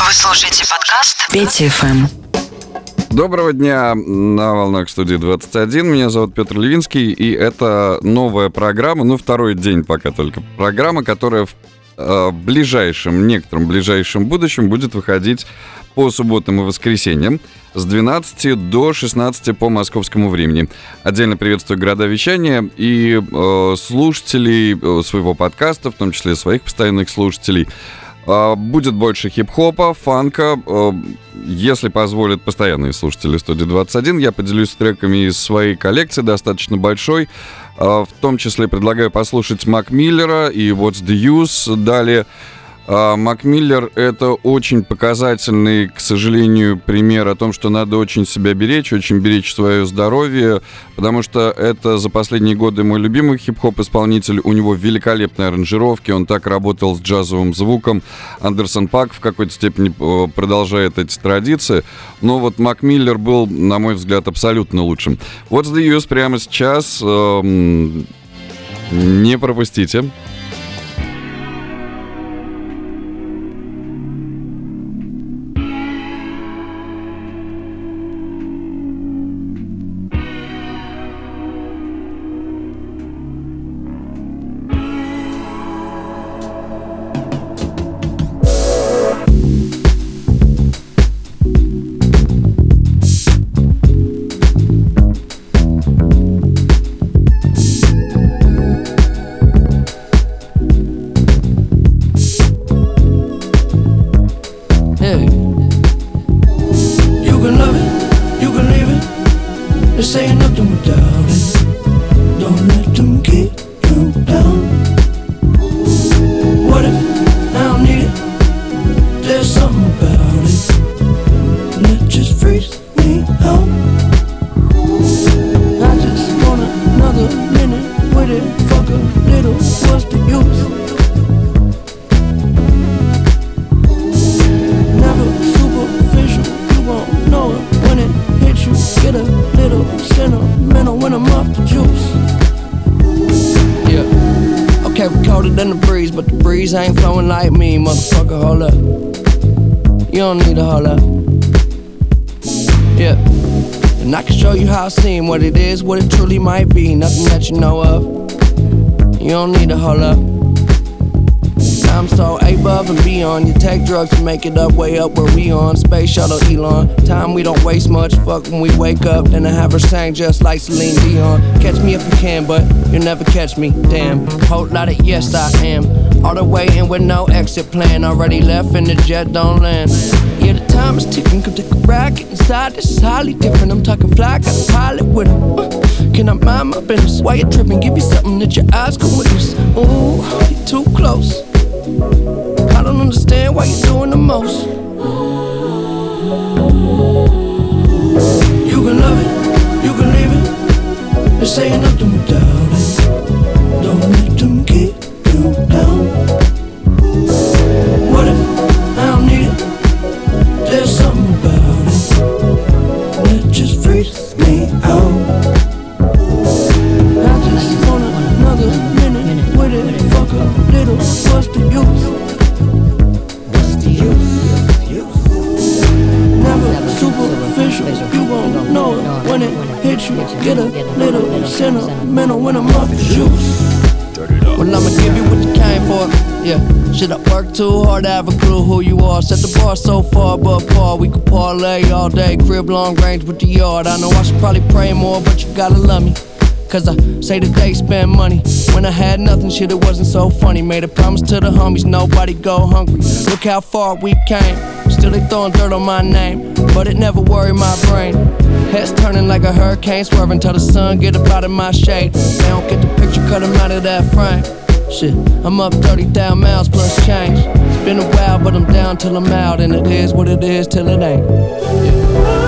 Вы слушаете подкаст Пети ФМ. Доброго дня на волнах студии 21. Меня зовут Петр Левинский, и это новая программа, ну, второй день пока только. Программа, которая в э, ближайшем, некотором ближайшем будущем будет выходить по субботам и воскресеньям с 12 до 16 по московскому времени. Отдельно приветствую города вещания и э, слушателей э, своего подкаста, в том числе своих постоянных слушателей. Э, будет больше хип-хопа, фанка. Э, если позволят постоянные слушатели студии 21, я поделюсь треками из своей коллекции, достаточно большой. Э, в том числе предлагаю послушать Мак Миллера и What's the Use. Далее а, Макмиллер — это очень показательный, к сожалению, пример о том, что надо очень себя беречь, очень беречь свое здоровье, потому что это за последние годы мой любимый хип-хоп-исполнитель. У него великолепные аранжировки, он так работал с джазовым звуком. Андерсон Пак в какой-то степени э, продолжает эти традиции. Но вот Макмиллер был, на мой взгляд, абсолютно лучшим. Вот сдаюсь прямо сейчас. Эм, не пропустите. Fuck when we wake up. Then I have her sang just like Celine Dion. Catch me if you can, but you'll never catch me. Damn. Whole lot of yes, I am. All the way in with no exit plan. Already left and the jet don't land. Yeah, the time is ticking. Come take a ride. inside. This is highly different. I'm talking fly. Got a pilot with him. Uh, can I mind my business? Why you tripping? Give you something that your eyes can witness. Ooh, you too close. I don't understand why you're doing the most. You can love it, you can leave it. This ain't nothing Set so far, but Paul, we could parlay all day. Crib long range with the yard. I know I should probably pray more, but you gotta love me. Cause I say that they spend money. When I had nothing, shit, it wasn't so funny. Made a promise to the homies, nobody go hungry. Look how far we came. Still, they throwing dirt on my name. But it never worried my brain. Heads turning like a hurricane, swerving till the sun get up out of my shade. They don't get the picture, cut them out of that frame. Shit, I'm up 30,000 miles plus change. It's been a while, but I'm down till I'm out, and it is what it is till it ain't. Yeah.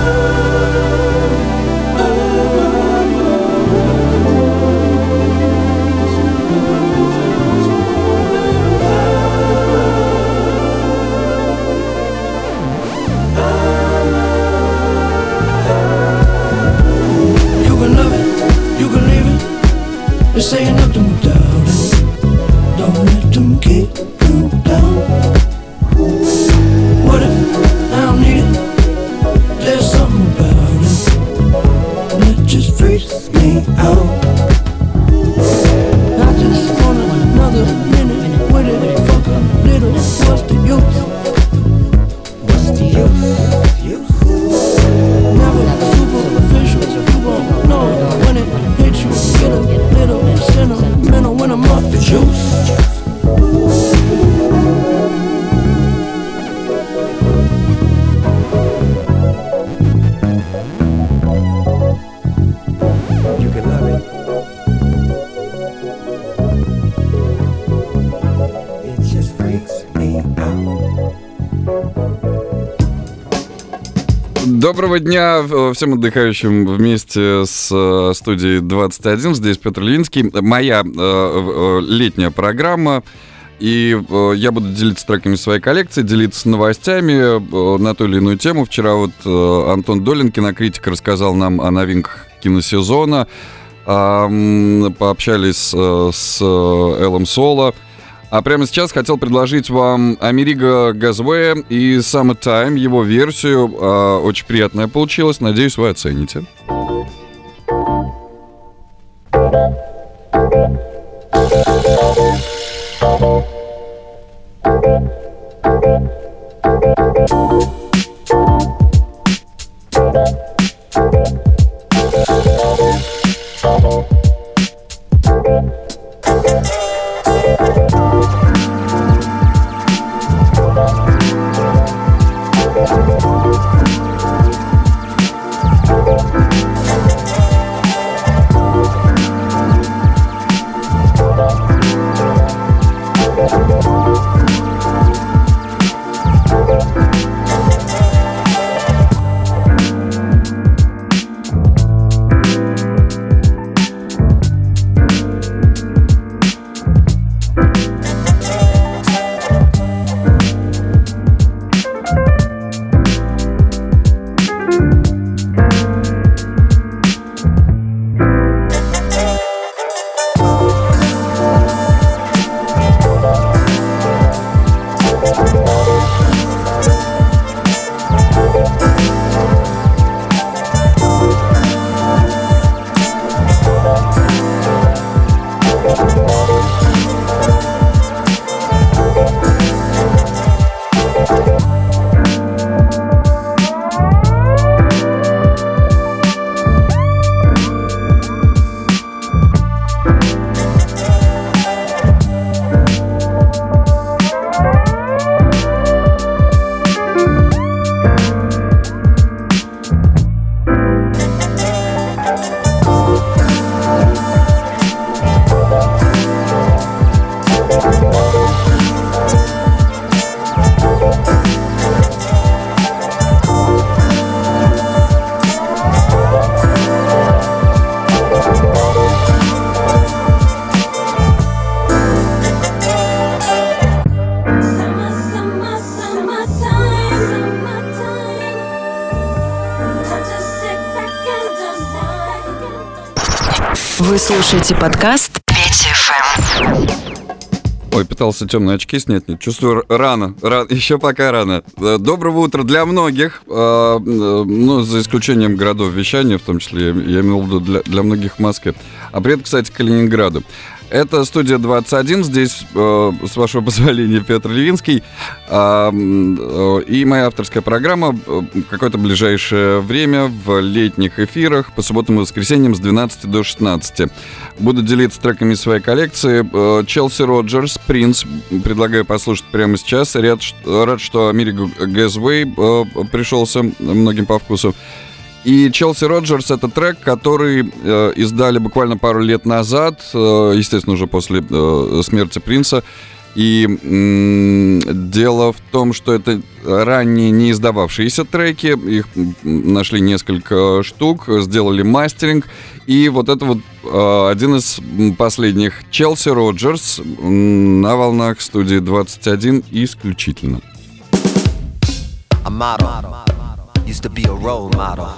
Доброго дня всем отдыхающим вместе с э, студией 21. Здесь Петр Линский. Моя э, э, летняя программа. И я буду делиться треками своей коллекции, делиться новостями на ту или иную тему. Вчера вот Антон Долин, кинокритик, рассказал нам о новинках киносезона. Пообщались с Эллом Соло. А прямо сейчас хотел предложить вам Америго Газвея и Summertime, его версию. А, очень приятная получилась, надеюсь, вы оцените. Слушаете подкаст Петя ФМ. Ой, пытался темные очки снять, не чувствую рано, рано, еще пока рано. Э, доброго утра для многих, э, ну, за исключением городов вещания, в том числе, я имел в виду для, для многих в Москве. А привет, кстати, Калининграду. Это студия 21, здесь, э, с вашего позволения, Петр Левинский. Э, и моя авторская программа э, какое-то ближайшее время в летних эфирах по субботам и воскресеньям с 12 до 16. Буду делиться треками своей коллекции. Э, Челси Роджерс, Принц, предлагаю послушать прямо сейчас. Рад, рад что Америка Гэзвей пришелся многим по вкусу. И Челси Роджерс это трек, который э, издали буквально пару лет назад, э, естественно, уже после э, смерти Принца. И дело в том, что это ранее не издававшиеся треки, их нашли несколько штук, сделали мастеринг, и вот это вот э, один из последних Челси Роджерс на волнах студии 21 исключительно. A model used to be a role model.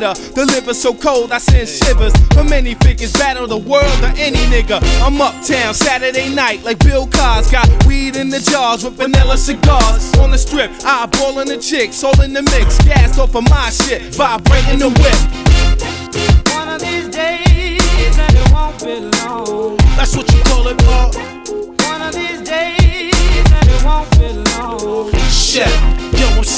The liver so cold, I send shivers. For many figures, battle the world or any nigga. I'm uptown Saturday night like Bill Cos. Got weed in the jars with vanilla cigars. On the strip, eyeballing the chicks, all in the mix. Gas off of my shit, vibrating the whip. One of these days, and it won't be long. That's what you call it, Paul.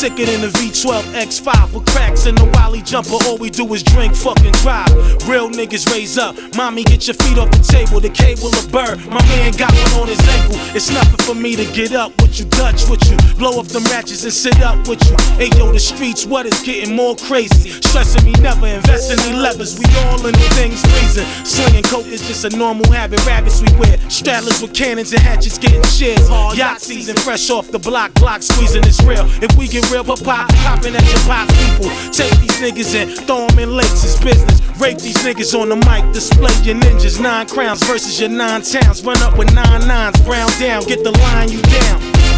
Sicker than the V12 X5 with cracks in the Wally jumper. All we do is drink, fucking drive. Real niggas raise up. Mommy, get your feet off the table. The cable a bird. My man got one on his ankle. It's nothing for me to get up with you, Dutch with you. Blow up them ratchets and sit up with you. Hey, yo, the streets, what is getting more crazy? Stressing me never, invest in the levers. We all in the things freezing. Slinging coke is just a normal habit. Rabbits we wear. Straddlers with cannons and hatchets getting cheers. Yacht season, fresh off the block. Block squeezing, it's real. If we get real, pop pop, popping at your pop people. Take these niggas and throw them in lakes, it's business. Rape these niggas on the mic, display your ninjas. Nine crowns versus your nine towns. Run up with nine nines, brown down, get the line you down.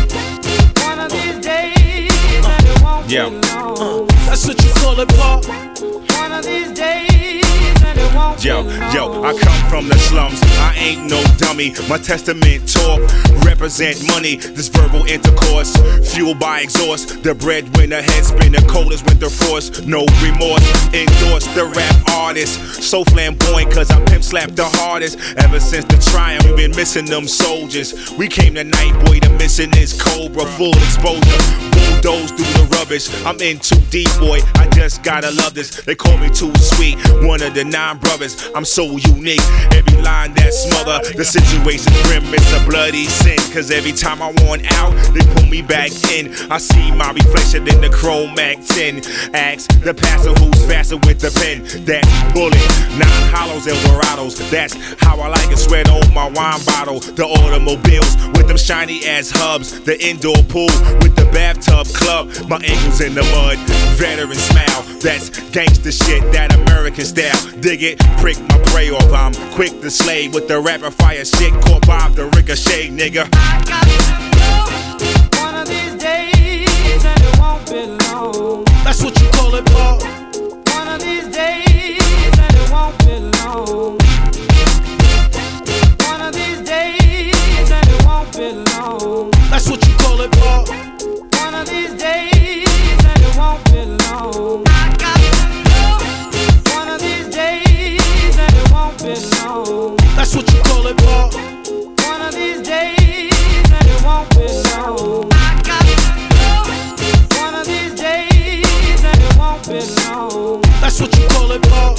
Yeah. Uh, that's what you call it, Paul. One of these days. Yo, yo, I come from the slums. I ain't no dummy. My testament talk represent money. This verbal intercourse, fueled by exhaust. The breadwinner head spin the coldest winter frost. No remorse. Endorse the rap artist. So flamboyant, cause I pimp slapped the hardest. Ever since the triumph, we been missing them soldiers. We came tonight, boy, the mission is cobra. Full exposure. Bulldoze through the rubbish. I'm in too deep, boy. I just gotta love this. They call me too sweet. One of the nine brothers. I'm so unique. Every line that smother. The situation grim. It's a bloody sin. Cause every time I want out, they pull me back in. I see my reflection in the chrome Mac 10. Ask the pastor who's faster with the pen. That bullet. Nine hollows, and Eldorados. That's how I like it. Sweat on my wine bottle. The automobiles with them shiny ass hubs. The indoor pool with the bathtub club. My ankles in the mud. Veteran smile. That's gangster shit. That American style. It, prick my prey off. I'm quick to slay with the rapid fire shit. Caught by the ricochet, nigga. One of these days, and it won't be long. That's what you call it, Paul. One of these days, and it won't be long. One of these days, and it won't be long. That's what you call it, Paul. One of these days, and it won't be long. One and it won't be long. That's what you call it, Paul. One of these days, and it won't be long. One of these days, and it won't be long. That's what you call it, Paul.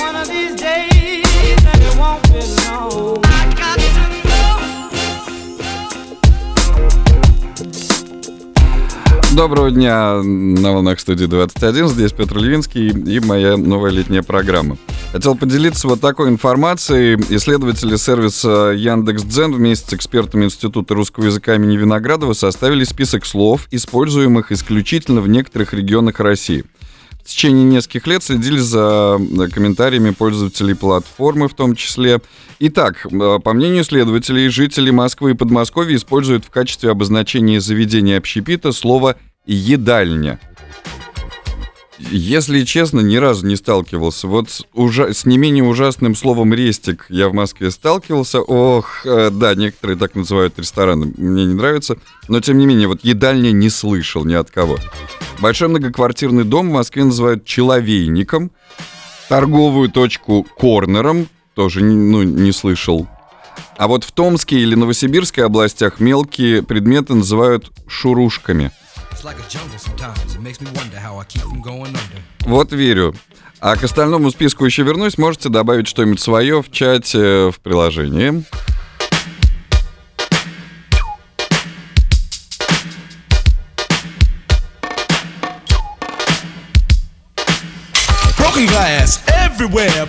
One of these days, and it won't be long. Доброго дня на волнах студии 21. Здесь Петр Левинский и моя новая летняя программа. Хотел поделиться вот такой информацией. Исследователи сервиса Яндекс.Дзен вместе с экспертами Института русского языка имени Виноградова составили список слов, используемых исключительно в некоторых регионах России. В течение нескольких лет следили за э, комментариями пользователей платформы в том числе. Итак, э, по мнению исследователей, жители Москвы и Подмосковья используют в качестве обозначения заведения общепита слово «едальня». Если честно, ни разу не сталкивался. Вот с, ужа- с не менее ужасным словом «рестик» я в Москве сталкивался. Ох, э, да, некоторые так называют рестораны, мне не нравится. Но, тем не менее, вот едальня не слышал ни от кого. Большой многоквартирный дом в Москве называют «человейником». Торговую точку «корнером» тоже ну, не слышал. А вот в Томске или Новосибирской областях мелкие предметы называют «шурушками». Вот верю. А к остальному списку еще вернусь. Можете добавить что-нибудь свое в чате, в приложении. Broken glass everywhere.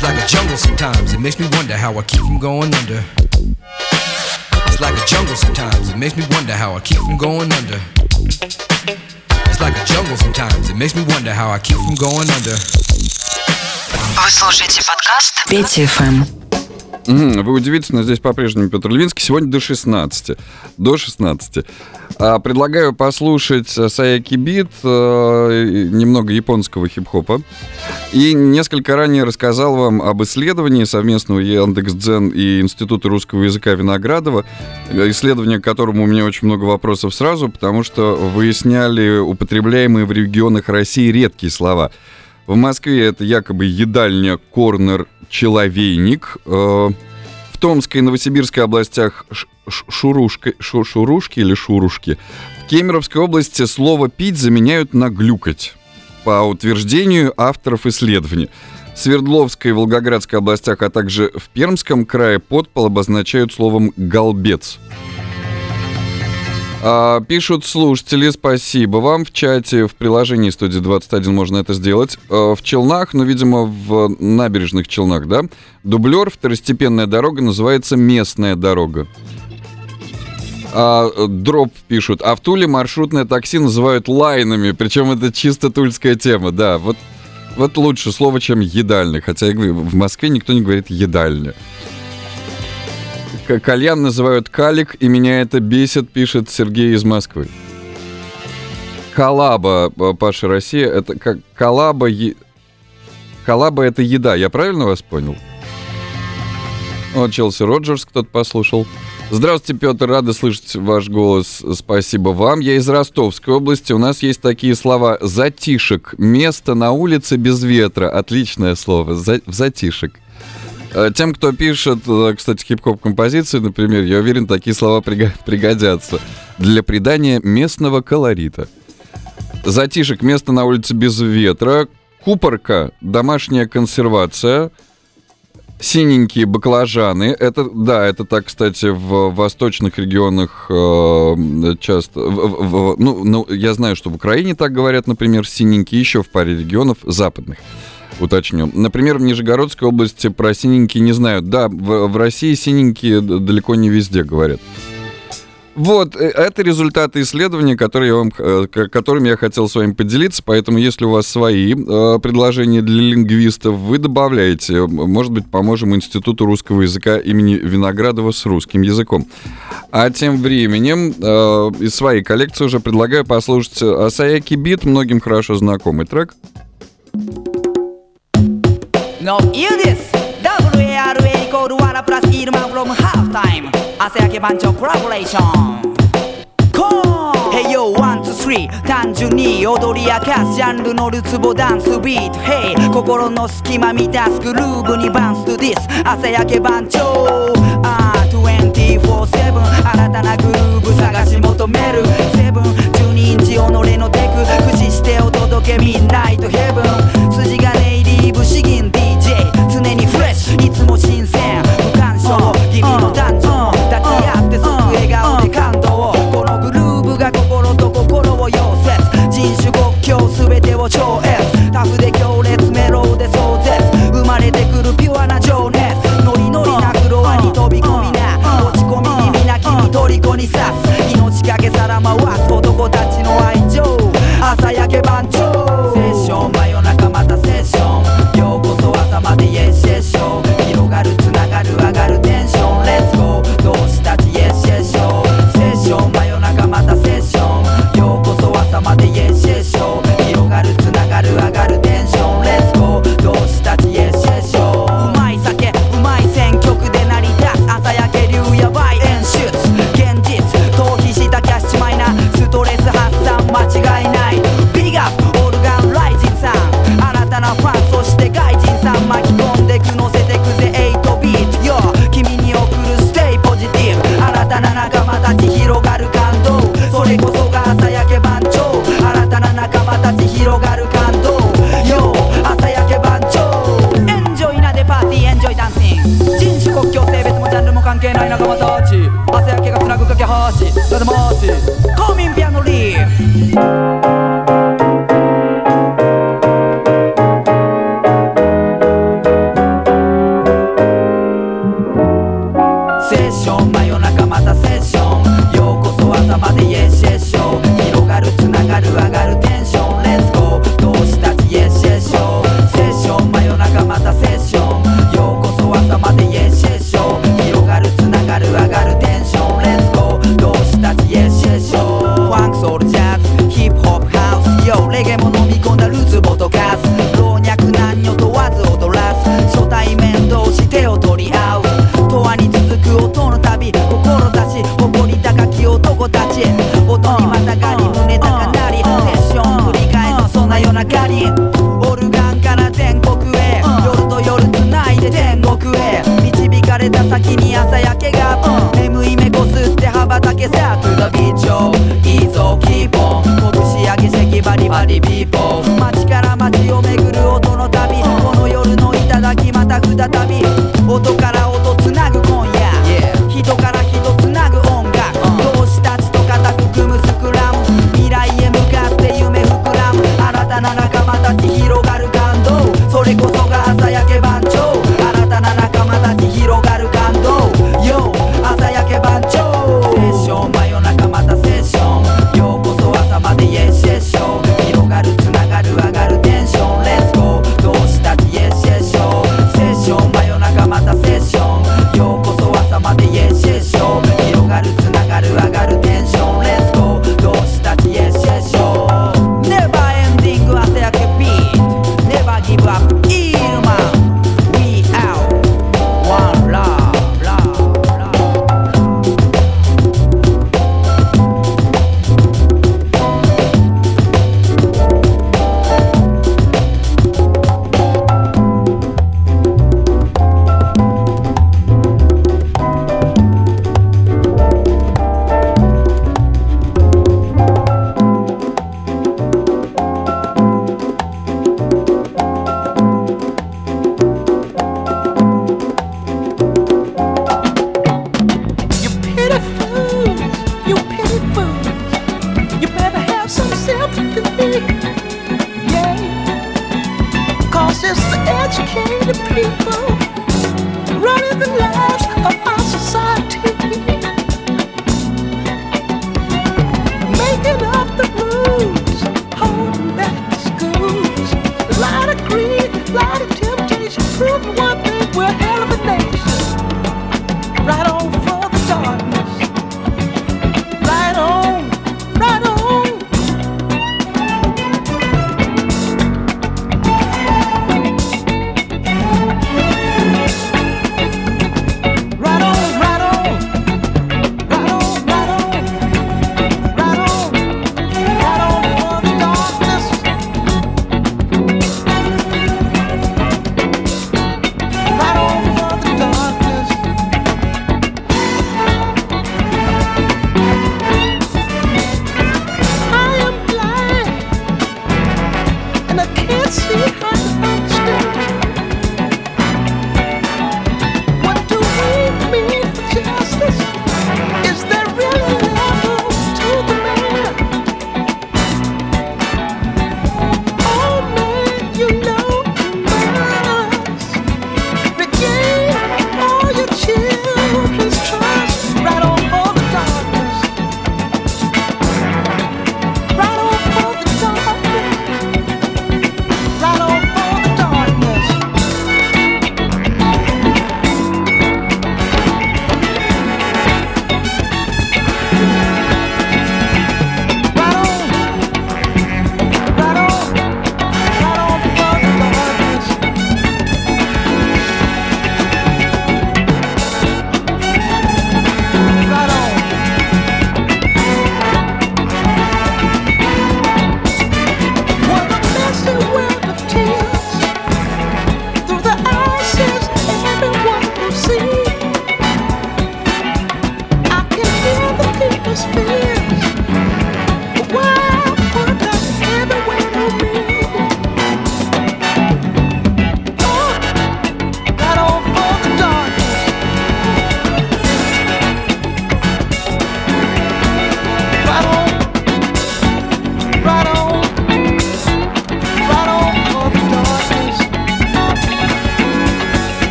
It's like a jungle sometimes. It makes me wonder how I keep from going under. It's like a jungle sometimes. It makes me wonder how I keep from going under. It's like a jungle sometimes. It makes me wonder how I keep from going under. Вы слушаете подкаст Петя ФМ. Мгм, Вы удивительно, здесь по-прежнему Петр Левинский. Сегодня до 16. До 16. А, предлагаю послушать э, Саяки Бит, э, немного японского хип-хопа. И несколько ранее рассказал вам об исследовании совместного Яндекс.Дзен и Института русского языка Виноградова, э, исследование к которому у меня очень много вопросов сразу, потому что выясняли употребляемые в регионах России редкие слова. В Москве это якобы едальня, корнер, человейник. Э, В Томской и Новосибирской областях шурушка, шу- шурушки или шурушки. В Кемеровской области слово «пить» заменяют на «глюкать» по утверждению авторов исследования. В Свердловской и Волгоградской областях, а также в Пермском крае подпол обозначают словом «голбец». А, пишут слушатели, спасибо вам. В чате, в приложении студии 21 можно это сделать. А, в Челнах, ну, видимо, в набережных Челнах, да? Дублер, второстепенная дорога, называется местная дорога. А, дроп пишут. А в Туле маршрутное такси называют лайнами, причем это чисто тульская тема, да. Вот, вот лучше слово, чем едальня. Хотя я говорю, в Москве никто не говорит едальня. Кальян называют калик, и меня это бесит, пишет Сергей из Москвы. Калаба, э, Паша Россия, это как калаба... е- Калаба это еда, я правильно вас понял? Вот Челси Роджерс кто-то послушал. Здравствуйте, Петр, рада слышать ваш голос. Спасибо вам. Я из Ростовской области. У нас есть такие слова «затишек». Место на улице без ветра. Отличное слово. За- в затишек. Э, Тем, кто пишет, э, кстати, хип-хоп композиции, например, я уверен, такие слова приго- пригодятся для придания местного колорита. Затишек, место на улице без ветра. Купорка, домашняя консервация. Синенькие баклажаны. Это, да, это так, кстати, в восточных регионах э, часто. в- в- ну, ну, я знаю, что в Украине так говорят, например, синенькие, еще в паре регионов западных уточню. Например, в Нижегородской области про синенькие не знают. Да, в, в России синенькие далеко не везде говорят. Вот, э, это результаты исследования, которые я вам, э, которыми я хотел с вами поделиться, поэтому если у вас свои э, предложения для лингвистов, вы добавляете. Может быть, поможем Институту русского языка имени Виноградова с русским языком. А тем временем э, из своей коллекции уже предлагаю послушать э, Саяки Бит, многим хорошо знакомый трек. No, you this WARA イコールワラプラスイルマン from half time 朝焼け番長コラボレーション。コーン Hey yo, one, two, three 単純に踊り明かすジャンルのるつぼダンスビート。Hey 心の隙間満たすグルーブにバンス to this 朝焼け番長。Ah, 24-7新たなグルーブ探し求める。712インチ己のテク。駆使してお届け。ミンナイトヘブン筋金 money side.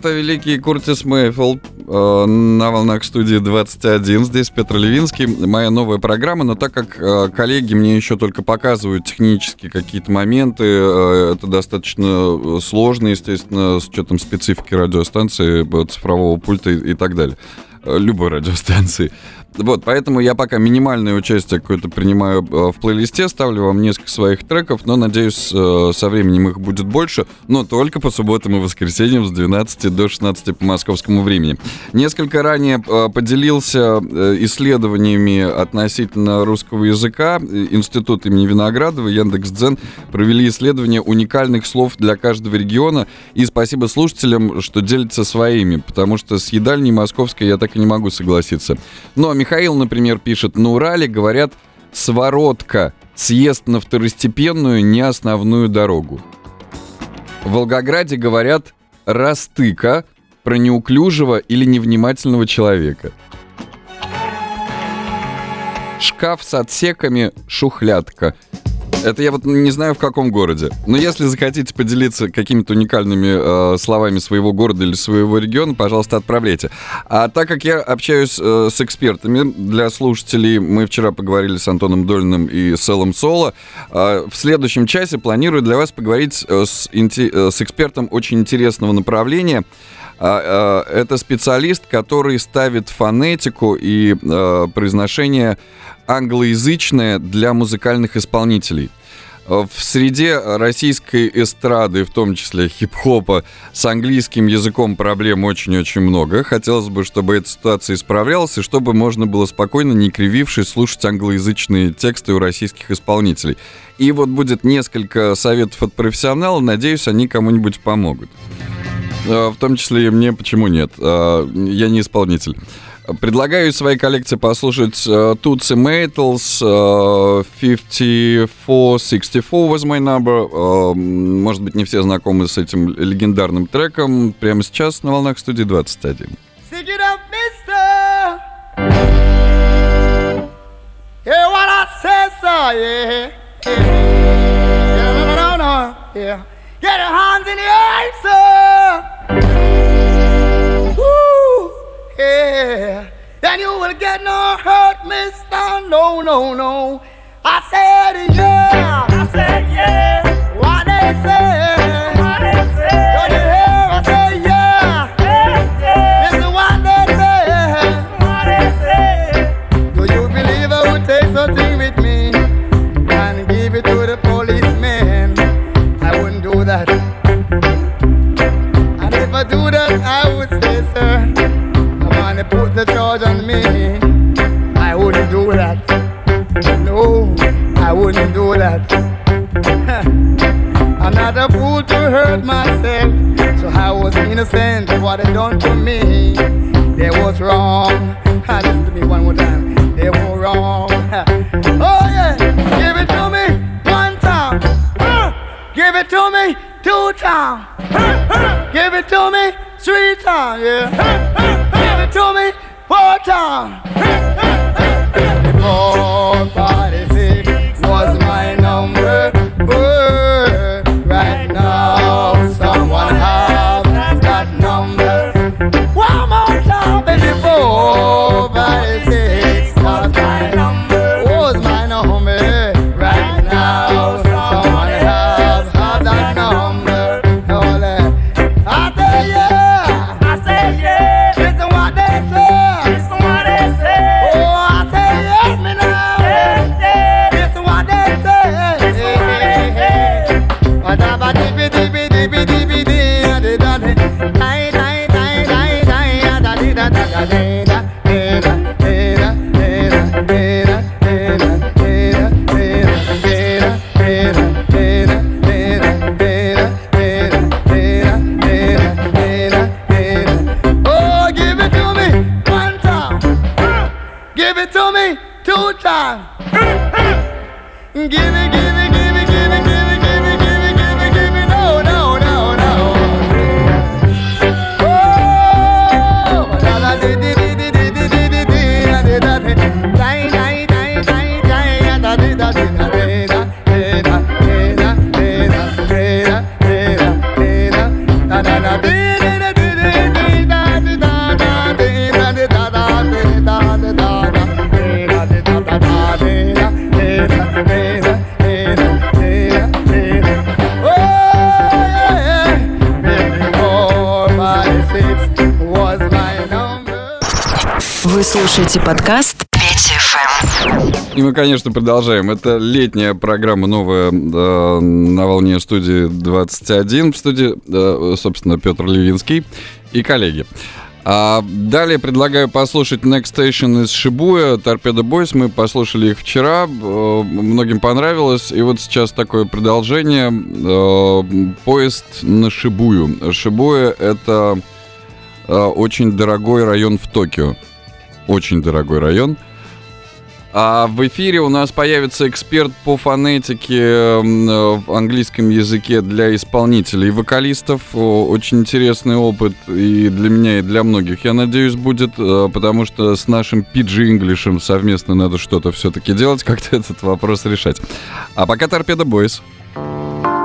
Это великий Куртис Мейфилд э, на волнах студии 21. Здесь Петр Левинский. Моя новая программа, но так как э, коллеги мне еще только показывают технически какие-то моменты, э, это достаточно сложно, естественно, с учетом специфики радиостанции, э, цифрового пульта и, и так далее. Э, Любой радиостанции. Вот, поэтому я пока минимальное участие какое-то принимаю э, в плейлисте, ставлю вам несколько своих треков, но надеюсь, э, со временем их будет больше, но только по субботам и воскресеньям с 12 до 16 по московскому времени. Несколько ранее э, поделился исследованиями относительно русского языка. Институт имени Виноградова, Яндекс.Дзен провели исследование уникальных слов для каждого региона. И спасибо слушателям, что делятся своими, потому что с едальней московской я так и не могу согласиться. Но Михаил, например, пишет, на Урале говорят «своротка», съезд на второстепенную, не основную дорогу. В Волгограде говорят «растыка», про неуклюжего или невнимательного человека. Шкаф с отсеками «шухлядка». Это я вот не знаю в каком городе. Но если захотите поделиться какими-то уникальными э, словами своего города или своего региона, пожалуйста, отправляйте. А так как я общаюсь э, с экспертами для слушателей, мы вчера поговорили с Антоном Дольным и с Эллом Соло, э, в следующем часе планирую для вас поговорить э, с, э, с экспертом очень интересного направления. А, а, Это специалист, который ставит фонетику и э, произношение англоязычное для музыкальных исполнителей. Э, В среде российской эстрады, в том числе хип-хопа, с английским языком проблем очень-очень много. Хотелось бы, чтобы эта ситуация исправлялась, и чтобы можно было спокойно, не кривившись, слушать англоязычные тексты у российских исполнителей. И вот будет несколько советов от профессионала, надеюсь, они кому-нибудь помогут. Э, В том числе и мне, почему нет? Э, Я не исполнитель. Предлагаю из своей коллекции послушать э, Tootsie Maytals, э, 5464 was my number. Может быть, не все знакомы с этим легендарным треком. Прямо сейчас на волнах студии 21. Stick it up, mister. Hear what I say, sir, yeah. yeah. No, yeah. Get your hands in the air, sir. Woo, yeah. Then you will get no hurt, mister. No, no, no. I said, yeah. I said, yeah. What they say. What they say. Don't you hear? Wouldn't that. I'm not a fool to hurt myself. So I was innocent of what they done to me. They was wrong. Ah, Listen to me one more time. They were wrong. Oh yeah, give it to me one time. Give it to me two times. Give it to me three times. Yeah. Give it to me four times. Four, Give it, give слушаете подкаст Петя ФМ. И мы, конечно, продолжаем. Это летняя программа новая э, на волне студии 21. В студии, э, собственно, Петр Левинский и коллеги. А далее предлагаю послушать Next Station из Шибуя, Торпеда Бойс. Мы послушали их вчера, э, многим понравилось. И вот сейчас такое продолжение. Э, поезд на Шибую. Шибуя — это э, очень дорогой район в Токио. Очень дорогой район. А в эфире у нас появится эксперт по фонетике в английском языке для исполнителей и вокалистов. Очень интересный опыт и для меня, и для многих, я надеюсь, будет, э, потому что с нашим PG English совместно надо что-то все-таки делать, как-то этот вопрос решать. А пока Торпеда Бойс. 次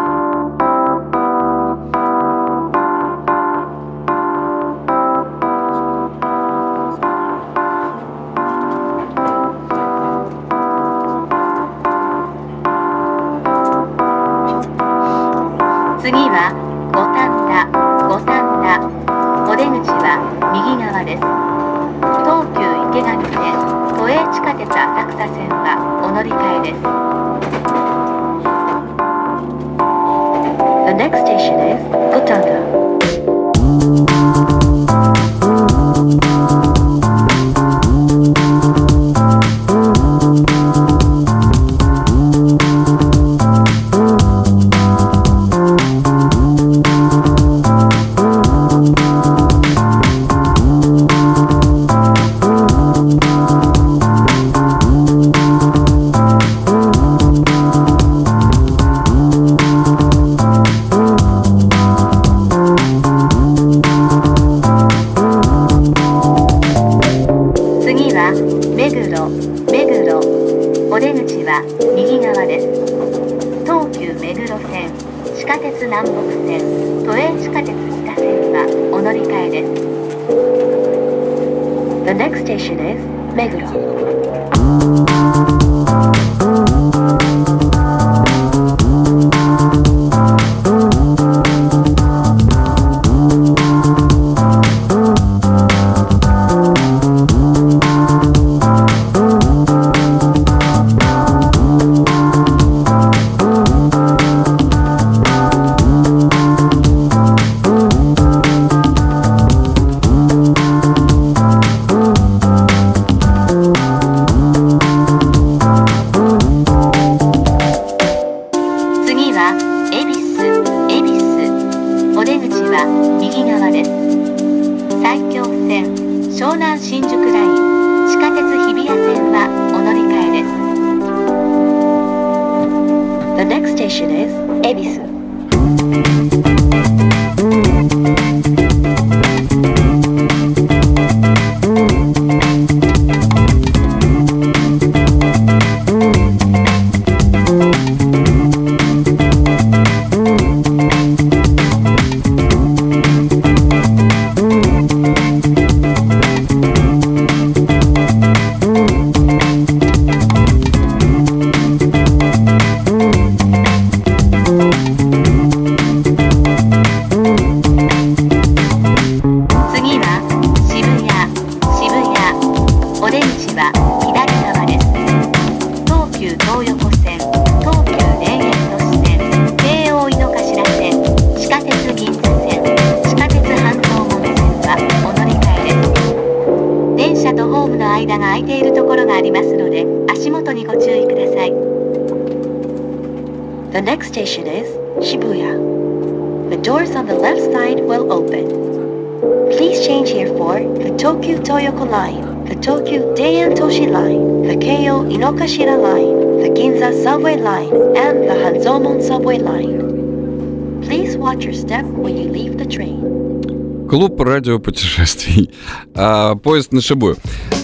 радиопутешествий. А, поезд на Шибую.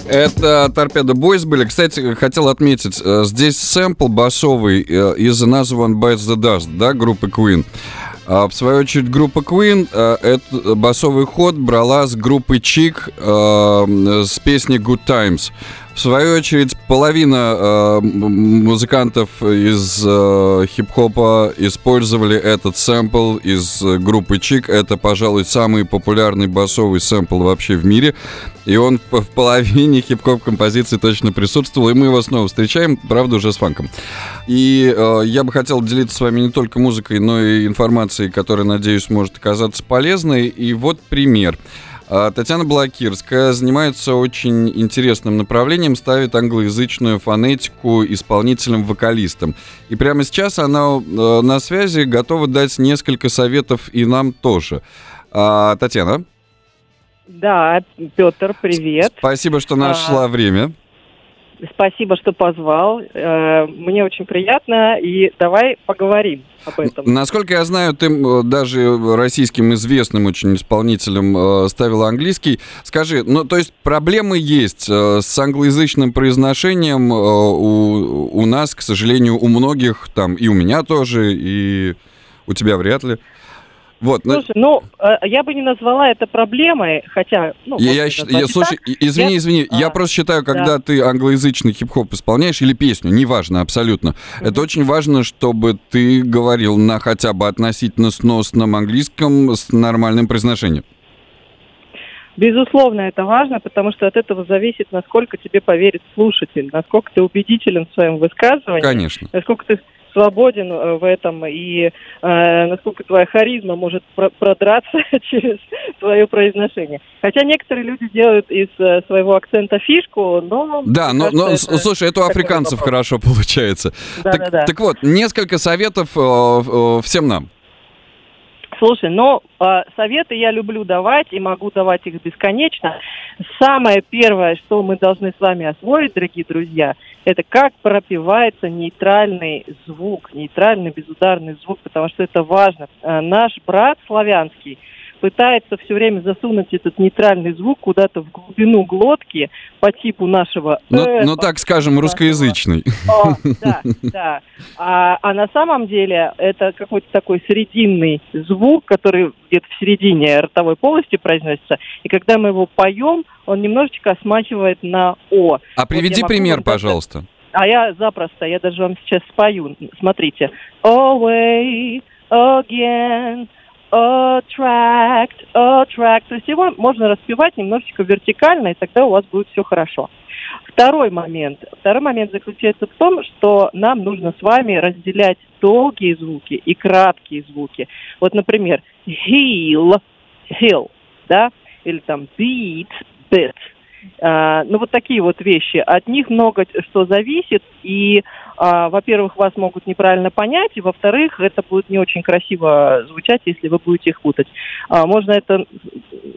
Это Торпеда Бойс были. Кстати, хотел отметить, э, здесь сэмпл басовый э, из One Bites the Dust, да, группы Queen. А в свою очередь, группа Queen э, этот басовый ход брала с группы Чик э, с песни Good Times. В свою очередь, половина э, музыкантов из э, хип-хопа использовали этот сэмпл из э, группы Чик. Это, пожалуй, самый популярный басовый сэмпл вообще в мире. И он в половине хип-хоп композиций точно присутствовал, и мы его снова встречаем, правда, уже с фанком. И э, я бы хотел делиться с вами не только музыкой, но и информацией, которая, надеюсь, может оказаться полезной. И вот пример. А, Татьяна Балакирская занимается очень интересным направлением, ставит англоязычную фонетику исполнителям-вокалистам. И прямо сейчас она э, на связи, готова дать несколько советов и нам тоже. А, Татьяна, Да, Петр, привет. спасибо, что нашла А, время. Спасибо, что позвал. Э, Мне очень приятно, и давай поговорим об этом. Насколько я знаю, ты даже российским известным очень исполнителем э, ставила английский. Скажи, ну то есть проблемы есть э, с англоязычным произношением у, у нас, к сожалению, у многих, там и у меня тоже, и у тебя вряд ли. Вот, ну, Слушай, ну, э, я бы не назвала это проблемой, хотя... Ну, я, я я- слушай, так. извини, Я- извини, я А, просто считаю, когда да. ты англоязычный хип-хоп исполняешь или песню, неважно абсолютно, это очень важно, чтобы ты говорил на хотя бы относительно сносном английском с нормальным произношением. Безусловно, это важно, потому что от этого зависит, насколько тебе поверит слушатель, насколько ты убедителен в своем высказывании, Конечно. насколько ты свободен э, в этом и э, насколько твоя харизма может про- продраться через твое произношение. Хотя некоторые люди делают из э, своего акцента фишку, но... Да, но, но, это слушай, это у африканцев хорошо получается. Так, Да-да-да. так вот, несколько советов э, э, всем нам. Слушай, ну, э, советы я люблю давать и могу давать их бесконечно. Самое первое, что мы должны с вами освоить, дорогие друзья, это как пропивается нейтральный звук, нейтральный безударный звук, потому что это важно. Э, наш брат славянский пытается все время засунуть этот нейтральный звук куда-то в глубину глотки по типу нашего Ну, «э», ну так скажем, русскоязычный. о, да, да. А, а на самом деле это какой-то такой срединный звук, который где-то в середине ротовой полости произносится. И когда мы его поем, он немножечко смахивает на О. А Вот приведи могу пример, пожалуйста. А я запросто, я даже вам сейчас спою. Смотрите. Away again, attract, attract. То есть его можно распевать немножечко вертикально, и тогда у вас будет все хорошо. Второй момент. Второй момент заключается в том, что нам нужно с вами разделять долгие звуки и краткие звуки. Вот, например, heal, heal, да, или там beat, bit. А, ну, вот такие вот вещи. От них много что зависит, и, а, во-первых, вас могут неправильно понять, и, во-вторых, это будет не очень красиво звучать, если вы будете их путать. А, можно это,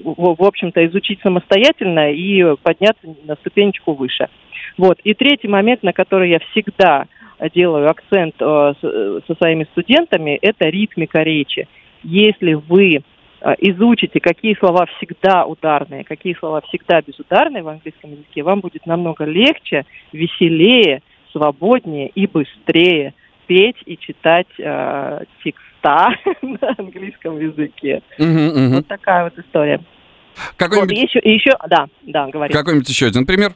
в, общем-то, изучить самостоятельно и подняться на ступенечку выше. Вот. И третий момент, на который я всегда делаю акцент э, со своими студентами, это ритмика речи. Если вы э, изучите, какие слова всегда ударные, какие слова всегда безударные в английском языке, вам будет намного легче, веселее, свободнее и быстрее петь и читать э, текста на английском языке. Вот такая вот история. Какой-нибудь- Вот, еще, еще, да, да, говори. Какой-нибудь еще один пример?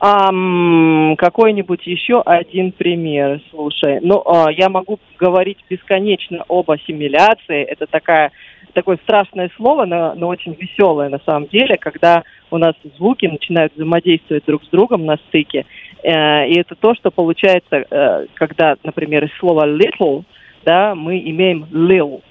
Ам, какой-нибудь еще один пример, слушай. Ну, а, я могу говорить бесконечно об ассимиляции. Это такая, такое страшное слово, но, но очень веселое на самом деле, когда у нас звуки начинают взаимодействовать друг с другом на стыке. Э, и это то, что получается, э, когда, например, из слова little, да, мы имеем lil.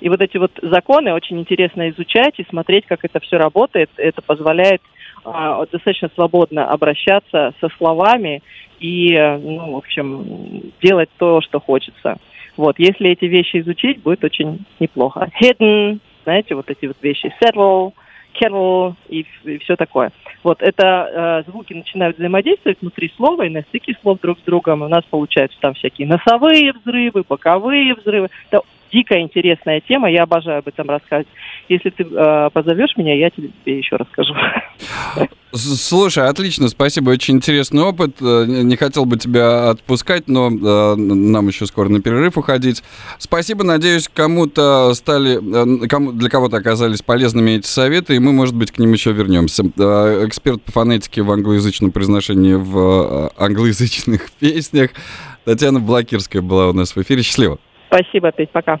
И вот эти вот законы очень интересно изучать и смотреть, как это все работает. Это позволяет а, достаточно свободно обращаться со словами и, э, ну, в общем, делать то, что хочется. Вот, если эти вещи изучить, будет очень неплохо. Hidden, знаете, вот эти вот вещи. Settle, kettle и, все такое. Вот, это э, звуки начинают взаимодействовать внутри слова и на стыке слов друг с другом. У нас получаются там всякие носовые взрывы, боковые взрывы. Это дикая интересная тема, я обожаю об этом рассказывать. Если ты э, позовешь меня, я тебе еще расскажу. Слушай, отлично, спасибо, очень интересный опыт. Э, не хотел бы тебя отпускать, но э, нам еще скоро на перерыв уходить. Спасибо, надеюсь, кому-то стали, э, кому, для кого-то оказались полезными эти советы, и мы, может быть, к ним еще вернемся. Э, Эксперт по фонетике в англоязычном произношении в э, англоязычных песнях Татьяна Блакирская была у нас в эфире. Счастливо. Спасибо, Петь, пока.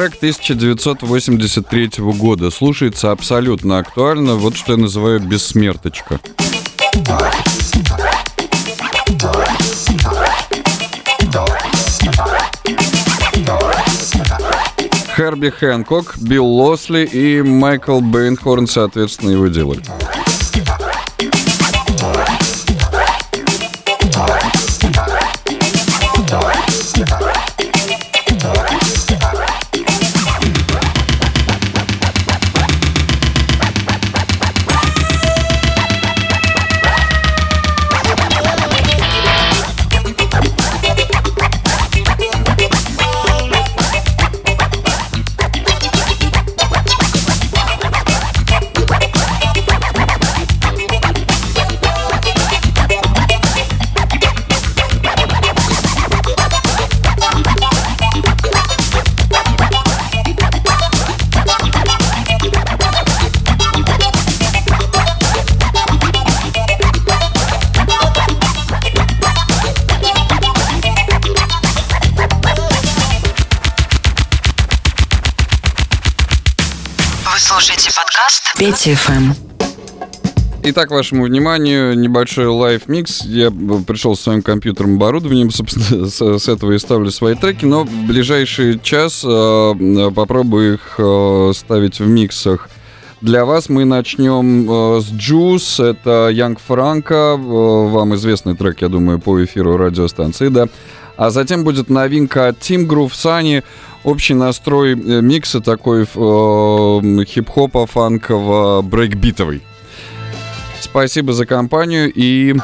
Трек 1983 года слушается абсолютно актуально. Вот что я называю бессмерточка. Херби Хэнкок, Билл Лосли и Майкл Бейнхорн, соответственно, его делали. Петя FM. Итак, вашему вниманию небольшой live mix. Я пришел с своим компьютером оборудованием, собственно, с, с этого и ставлю свои треки, но в ближайший час э, попробую их э, ставить в миксах. Для вас мы начнем э, с Juice, это Young Franco, э, вам известный трек, я думаю, по эфиру радиостанции, да. А затем будет новинка от Team Groove Sunny, общий настрой э, микса такой э, хип-хопа, фанково, брейкбитовый. Спасибо за компанию и...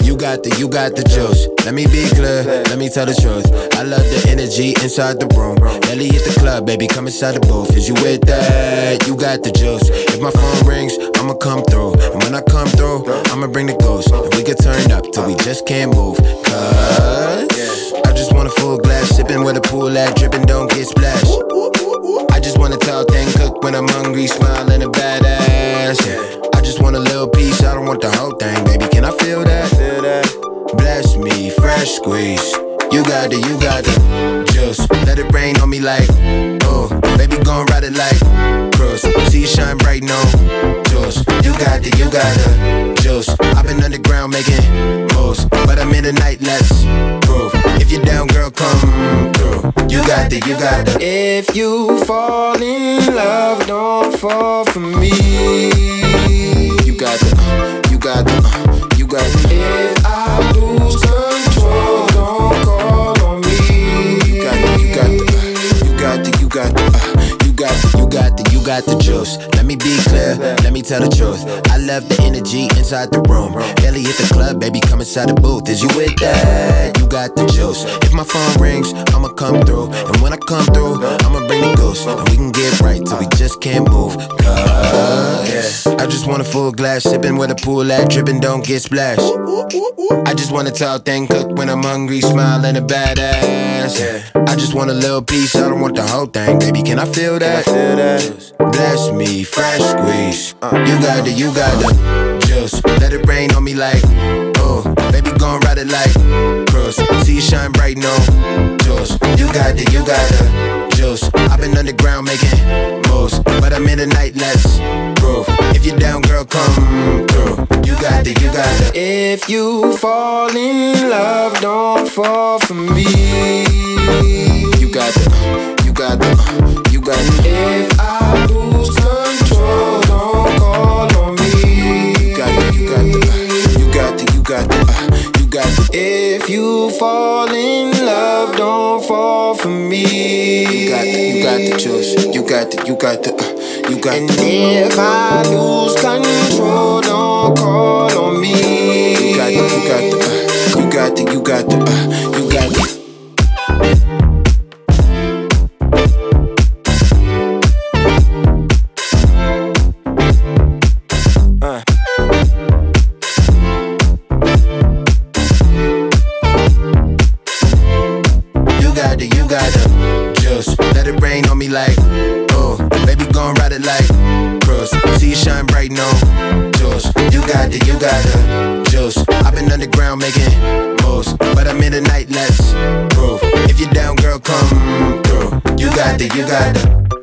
You got the, you got the juice. Let me be clear, let me tell the truth. I love the energy inside the room. Ellie hit the club, baby, come inside the booth. Is you with that? You got the juice. If my phone rings, I'ma come through. When I come through, I'ma bring the ghost. And we get turned up till we just can't move. Cause I just want a full glass, sipping with a pool at, dripping, don't get splashed. I just want a tall thing cook when I'm hungry, smiling a badass. I just want a little piece, I don't want the whole thing, baby. Can I feel that? Bless me, fresh squeeze. You got it, you got the juice. Let it rain on me like, oh, baby, gon' ride it like cruise. See you shine bright, no juice. You got it, you got the juice. I've been underground making moves, but I'm in the night, let's prove. If you're down, girl, come through. You got the, you got the. If you fall in love, don't fall for me. You got the, uh, you got the, uh, you got the. If I you got the juice. Let me be clear, let me tell the truth. I love the energy inside the room. Barely hit the club, baby, come inside the booth. Is you with that? You got the juice. If my phone rings, I'ma come through. And when I come through, I'ma bring the ghost. And we can get right till we just can't move. Cause I just want a full glass, sipping with a pool at, dripping, don't get splashed. I just want a tall thing cooked when I'm hungry, smiling a badass. I just want a little piece, I don't want the whole thing, baby. Can I feel that? Bless me, fresh squeeze. Uh, you got it, you got the juice. Let it rain on me like, oh, baby, gon' ride it like cruise. See you shine bright, no juice. You got it, you got the juice. I've been underground making moves, but I'm in the night, let's prove. If you're down, girl, come through. You got it, you got the. If you fall in love, don't fall for me. You got the, you got the, you got the. If I lose control, don't call on me. You got the, you got the, you got the, you got the, uh, you got the. If you fall in love, don't fall for me. You got the, you got the juice. You got the, you got the, uh, you got and the. if I lose control, don't call on me. You got the, you got the, uh, you got the, you got the, uh, you got the. Underground making moves, but I'm in the night, let's prove. If you're down, girl, come through. You got the, you got the.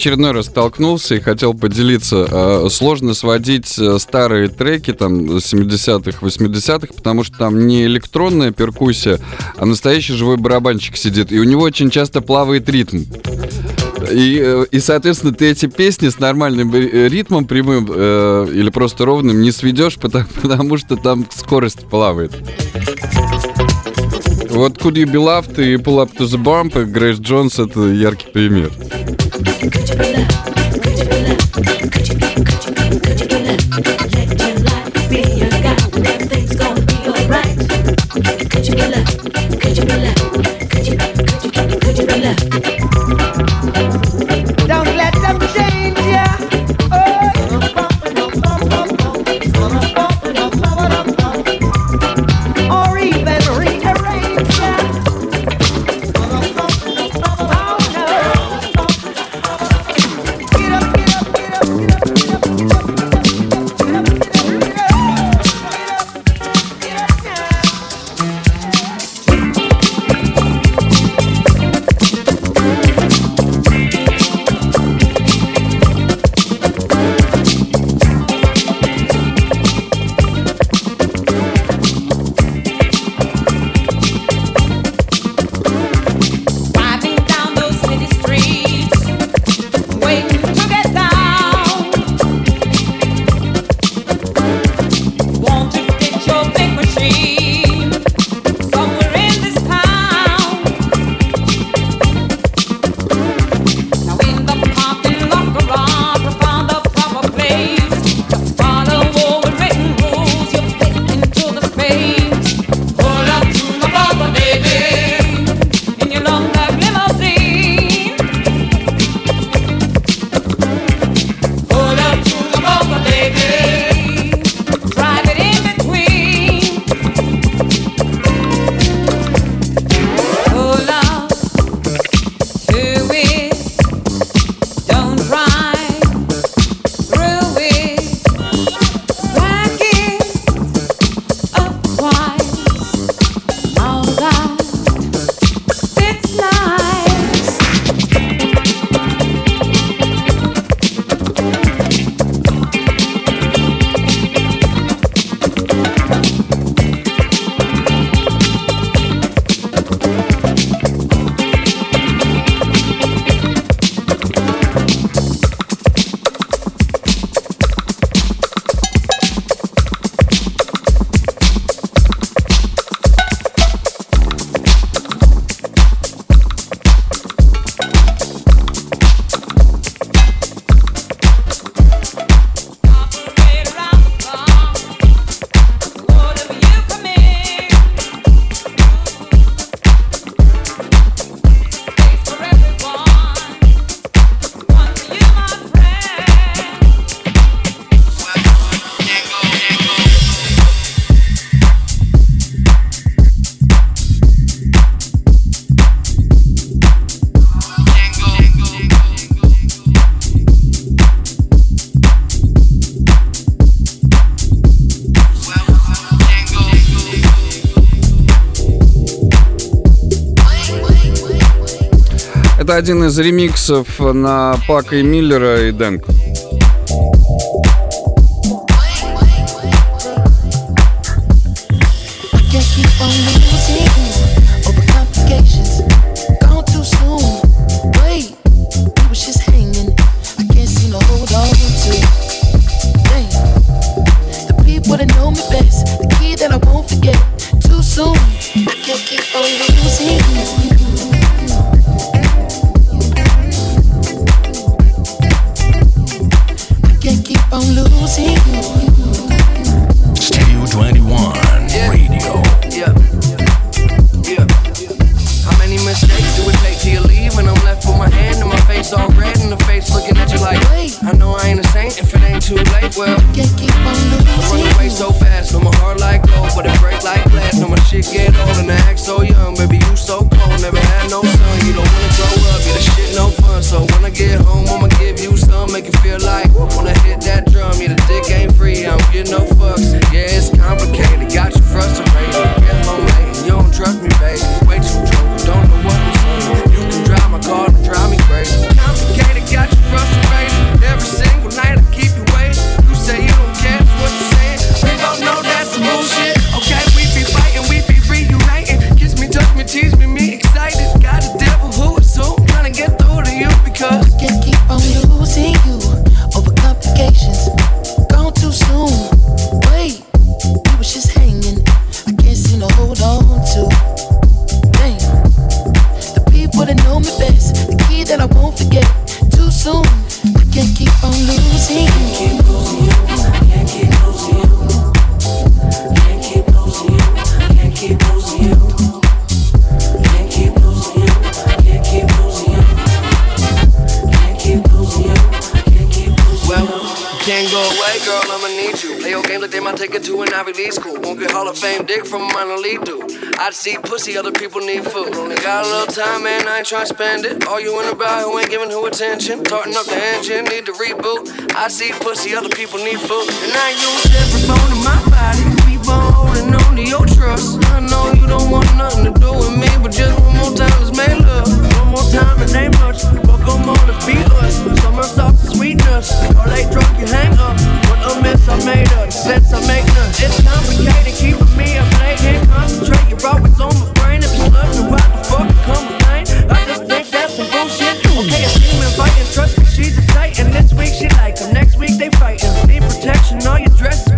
очередной раз столкнулся и хотел поделиться. А, сложно сводить э, старые треки там 70-х, 80-х, потому что там не электронная перкуссия, а настоящий живой барабанщик сидит. И у него очень часто плавает ритм. И, э, и, соответственно, ты эти песни с нормальным э, ритмом прямым э, или просто ровным не сведешь, потому, потому что там скорость плавает. Вот Could You Be Loved и Pull Up to the Bump и Грейс Джонс — это яркий пример. love. один из ремиксов на Пака и Миллера и Дэнка. People need food. Only got a little time, man, I ain't trying to spend it. Arguing about who ain't giving who attention. Tarting up the engine, need to reboot. I see pussy, other people need food. And I use every bone in my body. Holding on to your trust. I know you don't want nothing to do with me, but just one more time, let's make love. One more time, it ain't much. Fuck them on, let's be us. Summer soft sweetness. Or they drunk, you hang up. What a mess I made. The sense I make none. It's complicated, keeping me up late. Can't concentrate. You're always on my brain. If you love me, why the fuck you come complain? I just think that's some bullshit. Okay, a team inviting. Trust she's a titan. This week she like him. Next week they fighting. Need protection. All your dress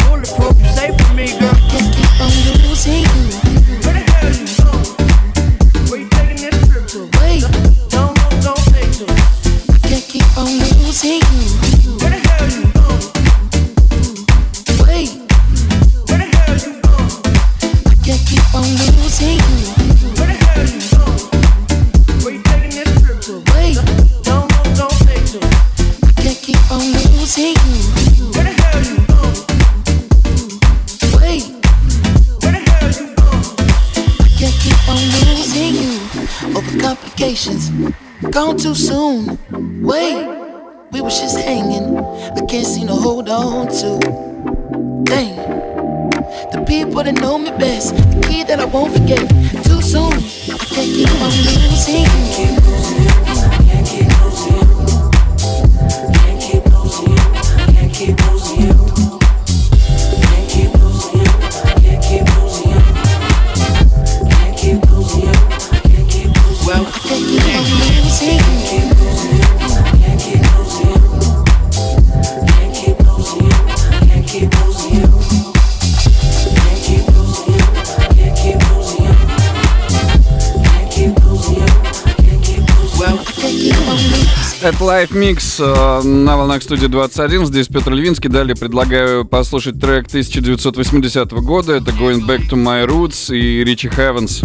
gone too soon. Wait, we was just hanging. I can't seem to hold on to. Dang. The people that know me best, the key that I won't forget. Too soon, I can't keep on losing you. Live Mix э, на волнах студии 21. Здесь Петр Львинский. Далее предлагаю послушать трек 1980 года. Это Going Back to My Roots и Ричи Heavens.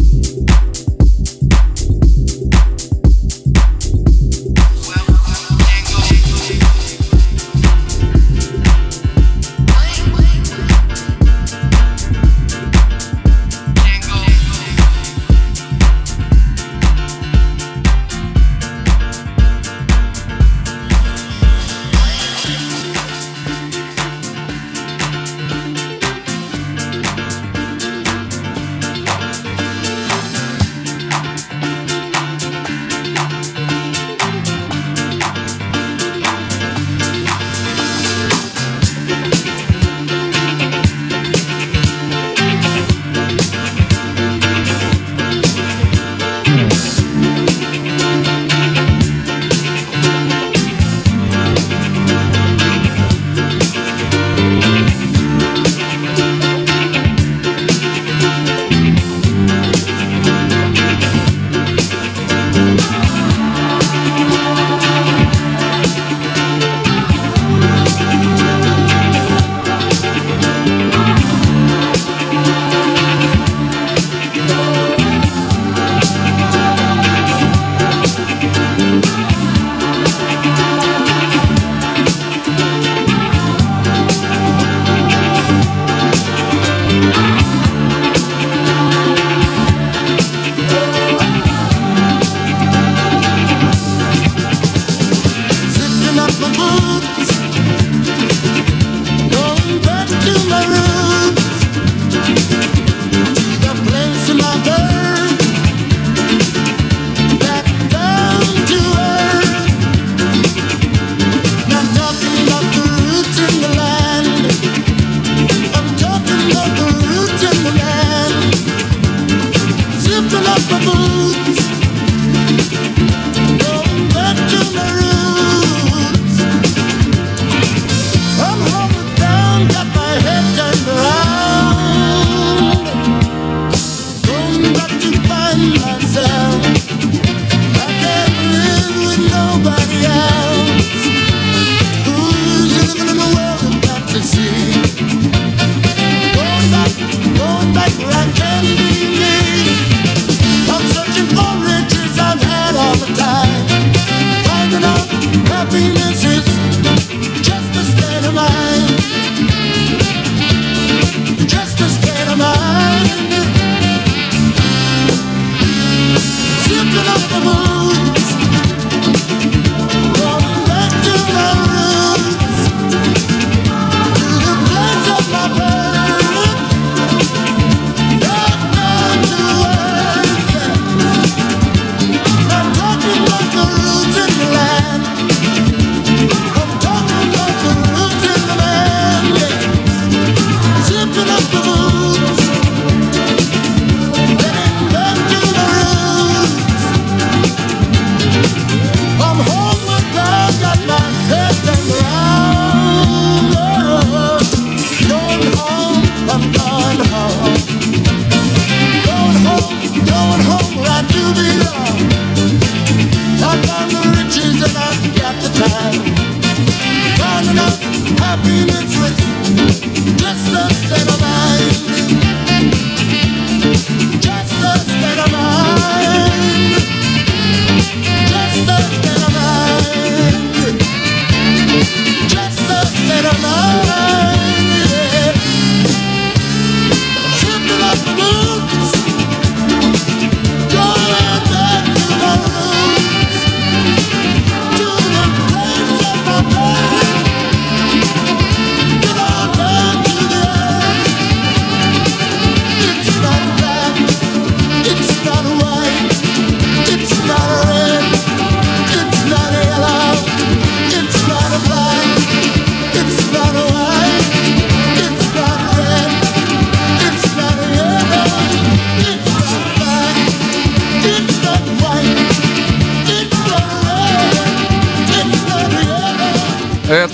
up, happy and tricky. Let's not stand up.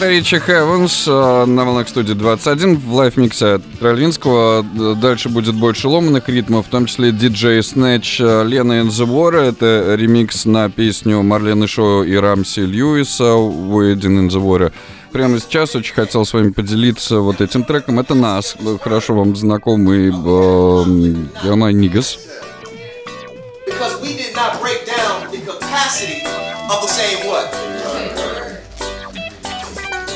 Это Ричи Хевенс э, на волнах студии 21 в live-миксе от. Д- Дальше будет больше ломаных ритмов, в том числе диджей Snatch э, Wade in the Water. Это ремикс на песню Марлены Шоу и Рамси Льюиса «Wade in the Water». Прямо сейчас очень хотел с вами поделиться вот этим треком. Это Nas, э, хорошо вам знакомый э, Y'all My Niggas. because we did not break down the capacity of the same what?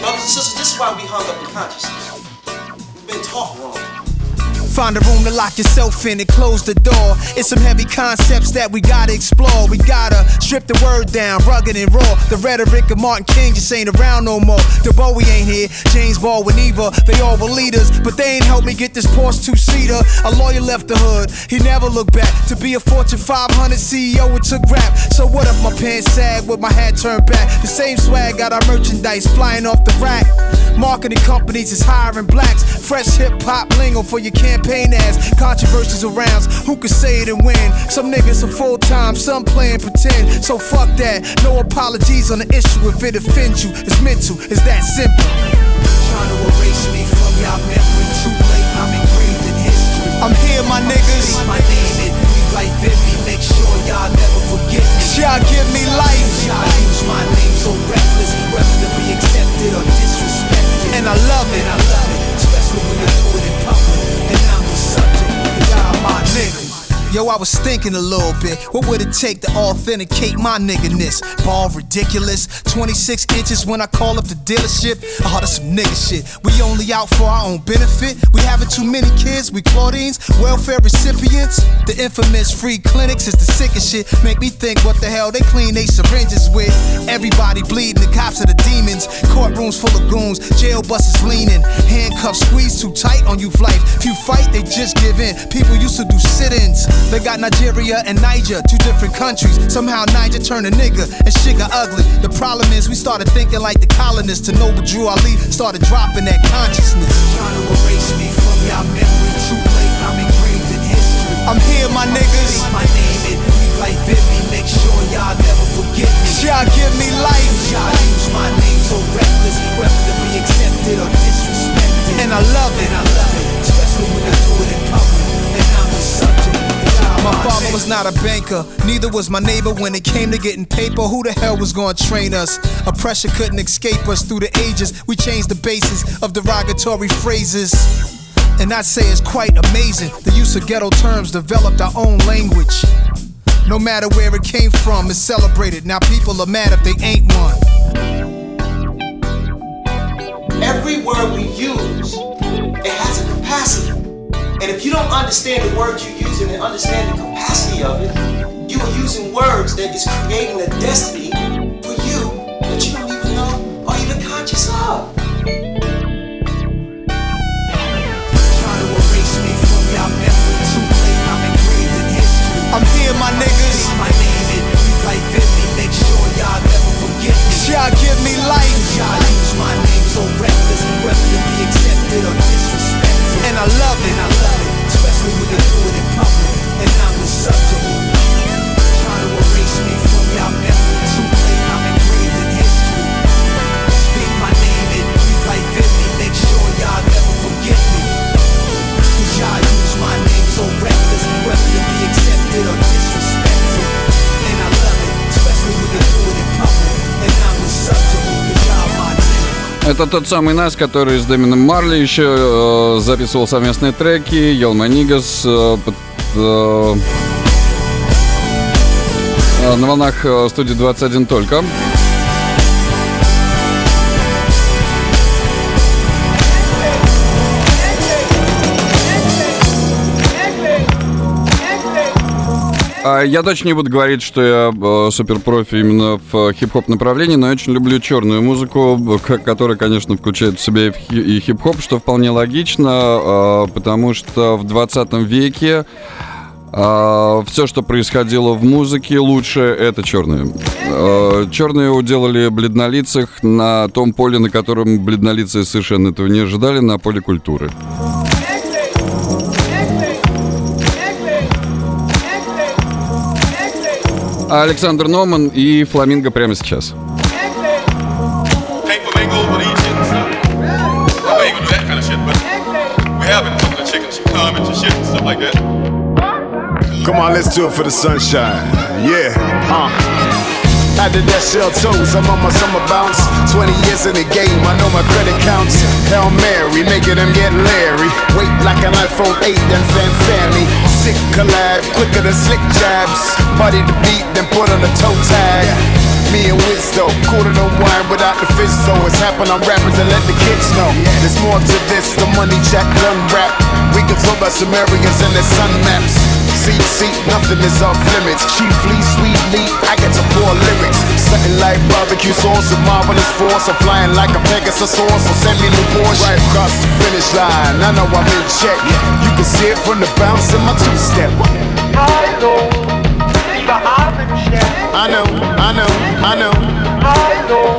Brothers and sisters, this is why we hung up in consciousness. We've been taught wrong. Find a room to lock yourself in and close the door. It's some heavy concepts that we gotta explore. We gotta strip the word down, rugged and raw. The rhetoric of Martin King just ain't around no more. The Bowie ain't here, James Baldwin either. They all were leaders, but they ain't helped me get this Porsche two seater. A lawyer left the hood, he never looked back. To be a Fortune 500 CEO, it took rap. So what if my pants sag with my hat turned back? The same swag got our merchandise flying off the rack. Marketing companies is hiring blacks. Fresh hip hop lingo for your campaign ads. Controversies around. Who could say it and win? Some niggas are full time, some playing pretend. So fuck that. No apologies on the issue if it offends you. It's meant to. It's that simple. Trying to erase me from y'all memory. Too late. I'm engraved in history. I'm here, my niggas. my name it. Breathe in me. Make sure y'all never forget me. Y'all give me life. Y'all use my name so reckless. Whether to be accepted or disrespected. And I love it. And I love it. Yo, I was thinking a little bit. What would it take to authenticate my nigga-ness? Ball ridiculous. 26 inches when I call up the dealership. Oh, that's some nigga shit. We only out for our own benefit. We having too many kids. We Claudines, welfare recipients. The infamous free clinics is the sickest shit. Make me think what the hell they clean they syringes with. Everybody bleeding, the cops are the demons. Courtrooms full of goons, jail buses leaning. Handcuffs squeezed too tight on you life. If you fight, they just give in. People used to do sit-ins. They got Nigeria and Niger, two different countries. Somehow Niger turned a nigga and shit got ugly. The problem is we started thinking like the colonists. To Noble Drew Ali started dropping that consciousness. Trying to erase me from y'all memory. Too late, I'm engraved in history. I'm here, my niggas. my name it. Breathe in me. Make sure y'all never forget me. Y'all give me life. Y'all use my name so reckless. Whether to be accepted or disrespected. And I love it. And I love it. Especially when they do My father was not a banker, neither was my neighbor when it came to getting paper. Who the hell was gonna train us? Oppression couldn't escape us through the ages. We changed the basis of derogatory phrases. And I'd say it's quite amazing. The use of ghetto terms developed our own language. No matter where it came from, it's celebrated. Now people are mad if they ain't one. Every word we use, it has a capacity. And if you don't understand the words you're using and understand the capacity of it, you are using words that is creating a destiny for you that you don't even know or even conscious of. Trying to erase me from y'all memory. Too late, I'm engraved in history. I'm here, my niggas. my name it. Breathe life in me. Make sure y'all never forget me. Y'all give me life. Y'all use my name so reckless. I love it. Especially when you do it Это тот самый Нас, который с Дэмином Марли еще э, записывал совместные треки, Елма Нигас э, под, э, э, на волнах э, студии 21 только. Я точно не буду говорить, что я э, суперпрофи именно в э, хип-хоп направлении, но я очень люблю черную музыку, которая, конечно, включает в себя и, хип-хоп, что вполне логично, э, потому что в 20 веке все, что происходило в музыке, лучше это черные. Э, Черные уделали бледнолицых на том поле, на котором бледнолицые совершенно этого не ожидали, на поле культуры. Александр Номан и Фламинго прямо сейчас. Come on, let's do it for the sunshine. Yeah, uh. I did that shell toes, I'm on my summer bounce. 20 years in the game, I know my credit counts. Hail Mary, making them get Larry. Wait like an iPhone 8, then fan family. Sick collab, quicker than slick jabs. Body the beat, then put on a toe tag. Me and Wiz though, quarter to wine without the fizz, so it's happen. on rappers to let the kids know. There's more to this, the money jack gun rap. We about some areas and their sun maps. See, see, nothing is off limits. Chiefly, sweetly, I get to pour lyrics. Something like barbecue sauce, a marvelous force. I'm flying like a Pegasus horse, so send me new Porsche. Right across the finish line, I know I'm in check. You can see it from the bounce in my two-step. Hallo, lieber Abendstern. I know, I know, I know. Hallo,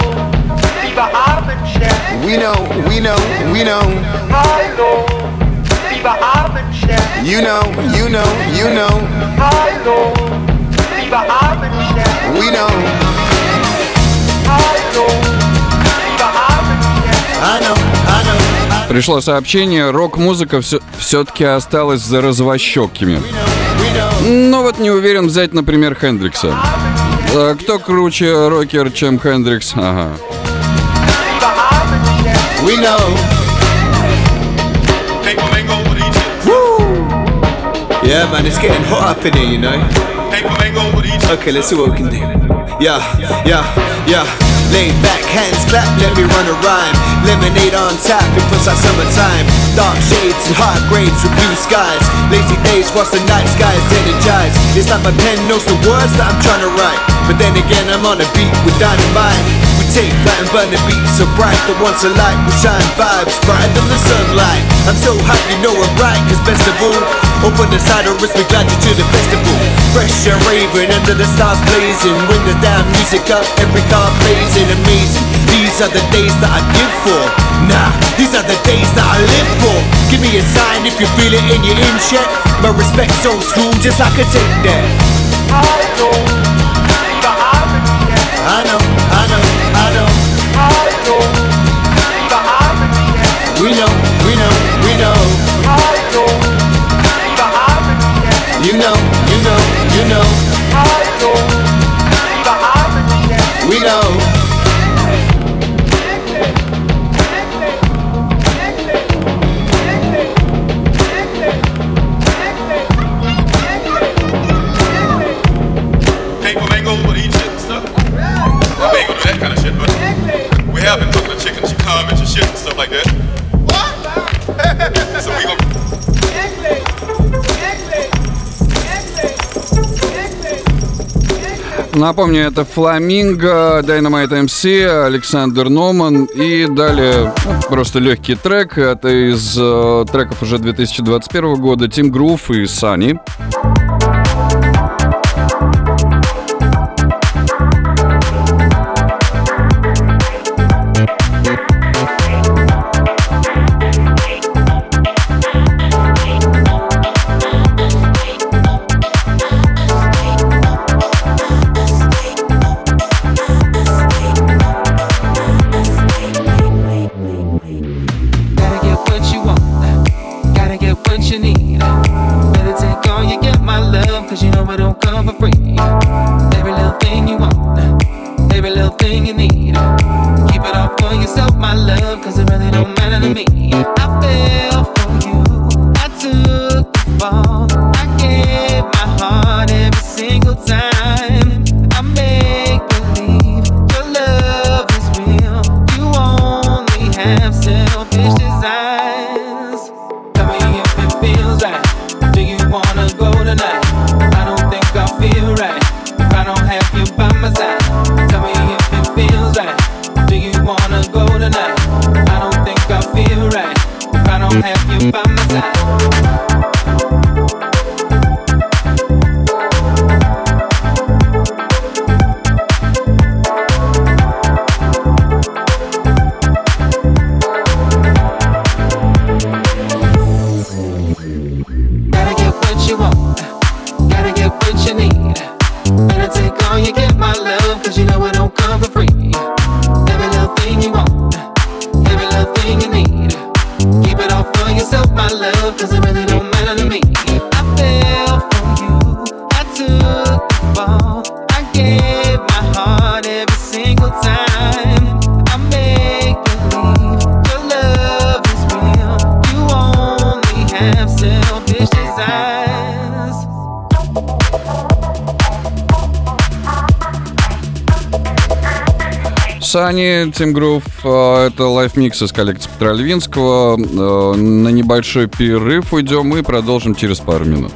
lieber Abendstern. We know, we know, we know. Hallo, lieber Abendstern. You know, you know, you know. Hallo, lieber Abendstern. We know. Пришло сообщение, рок-музыка все, все-таки осталась за развощекими. Но вот не уверен взять, например, Хендрикса. А кто круче рокер, чем Хендрикс? Ага. Yeah, man, it's getting hot up in here, you know. Okay, let's see what we can do. Yeah, yeah, yeah. Laid back, hands clap, let me run a rhyme. Lemonade on tap, it puts out summertime. Dark shades and hard grades with blue skies. Lazy days, watch the night skies energize. It's like my pen knows the words that I'm trying to write. But then again, I'm on a beat with dynamite. We take that and burn the beat so bright that once a light will shine vibes brighter than the sunlight. I'm so hyped, you know I'm right, cause best of all, open the side of wrist, we glad you to the festival. Fresh and raving under the stars blazing. when the damn music up, every car blazing, amazing. These are the days that I live for. Nah, these are the days that I live for. Give me a sign if you feel it in your in check. My respect's old school, just like a take that. Hallo, lieber Abendstern. I know, I know, like that. So we gonna. Напомню, это Фламинго, Dynamite MC, Александр Номан и далее ну, просто легкий трек. Это из э, треков уже 2021 года Тим Грув и Сани. far компании Team Groove. Это лайфмикс из коллекции Петра Львинского. А, на небольшой перерыв уйдем и продолжим через пару минут.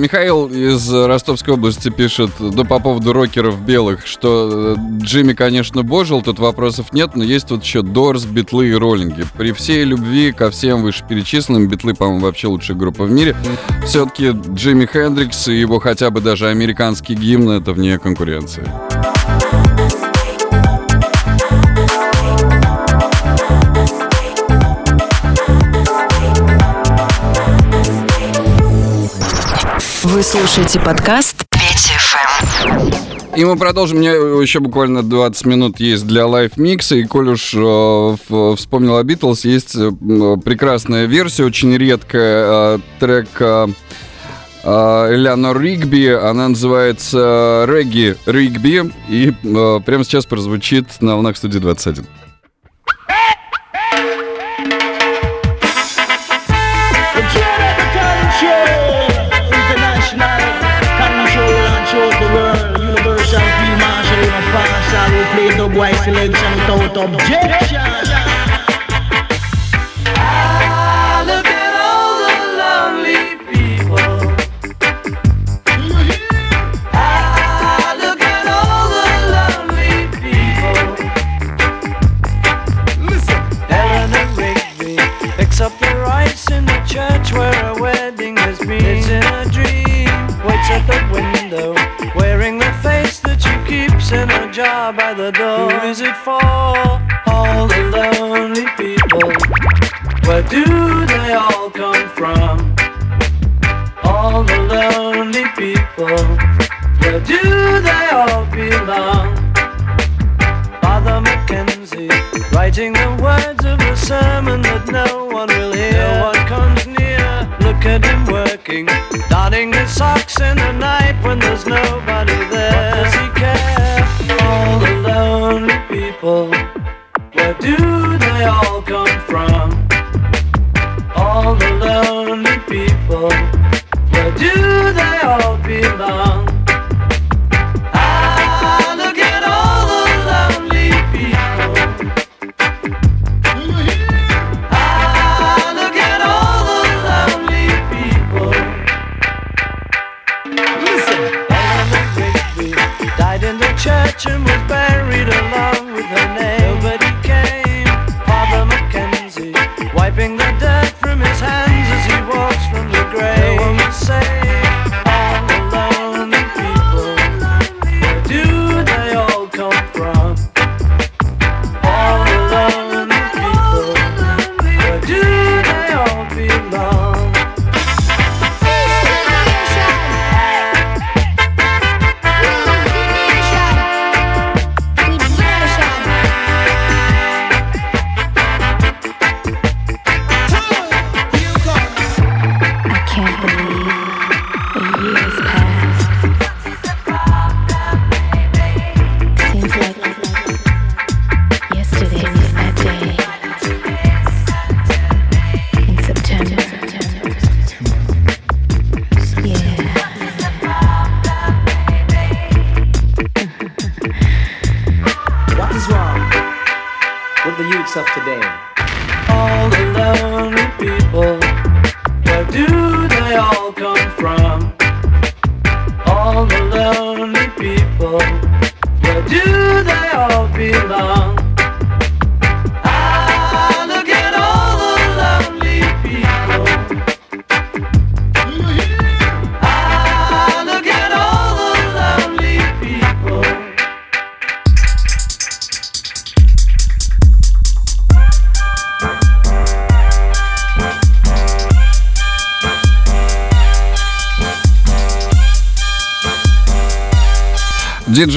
Михаил из Ростовской области пишет, да по поводу рокеров белых, что э, Джимми, конечно, божил, тут вопросов нет, но есть вот еще Дорс, Битлы и Роллинги. При всей любви ко всем вышеперечисленным, Битлы, по-моему, вообще лучшая группа в мире, все-таки Джимми Хендрикс и его хотя бы даже американский гимн — это вне конкуренции. Вы слушаете подкаст 5FM. Эм». И мы продолжим. У меня еще буквально 20 минут есть для лайф-микса. И коль уж э, вспомнил о Битлз, есть э, прекрасная версия, очень редкая э, трек э, Элеонор Ригби. Она называется «Регги Ригби». И э, прямо сейчас прозвучит на волнах студии 21. Michael had jumped objection.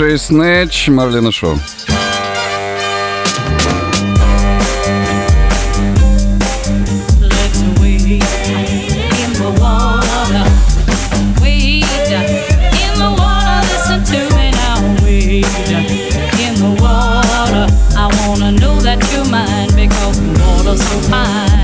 Джей Снетч, Марлина Шоу. so fine.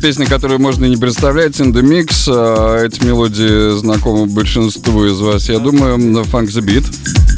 песня, которую можно не представлять, In The Mix. Э, эти мелодии знакомы большинству из вас, я думаю, Funk The Beat.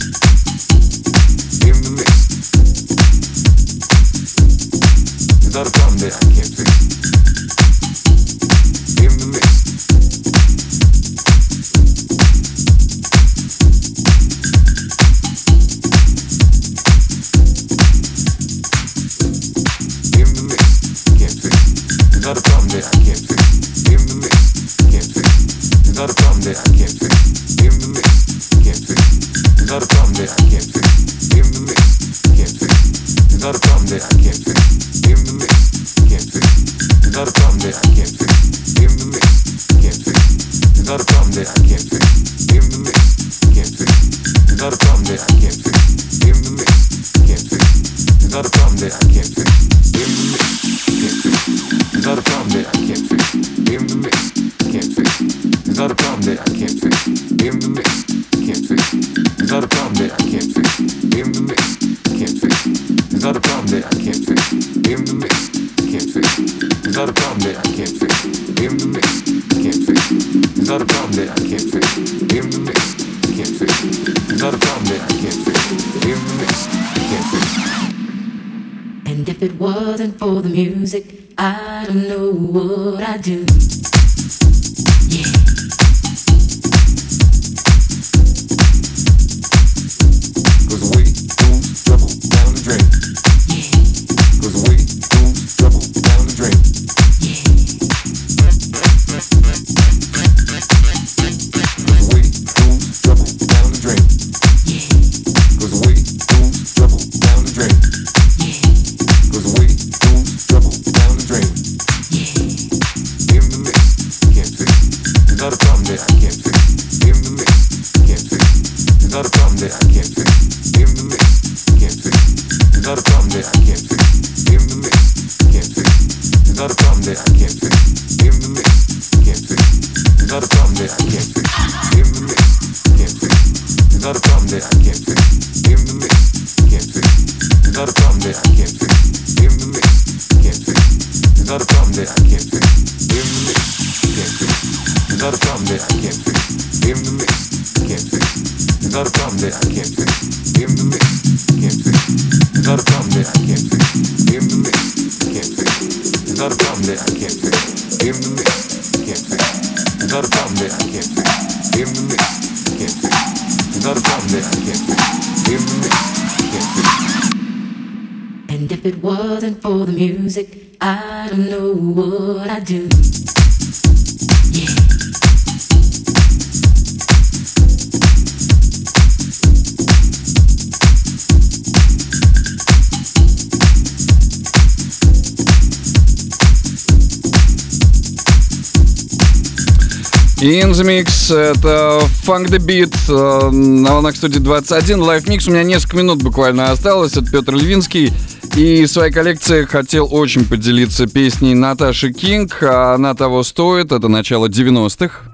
In the Mix, это Funk the Beat э, на волнах студии 21, Live Mix. У меня несколько минут буквально осталось, от Петр Львинский. И в своей коллекции хотел очень поделиться песней Наташи Кинг, а она того стоит, это начало 90-х.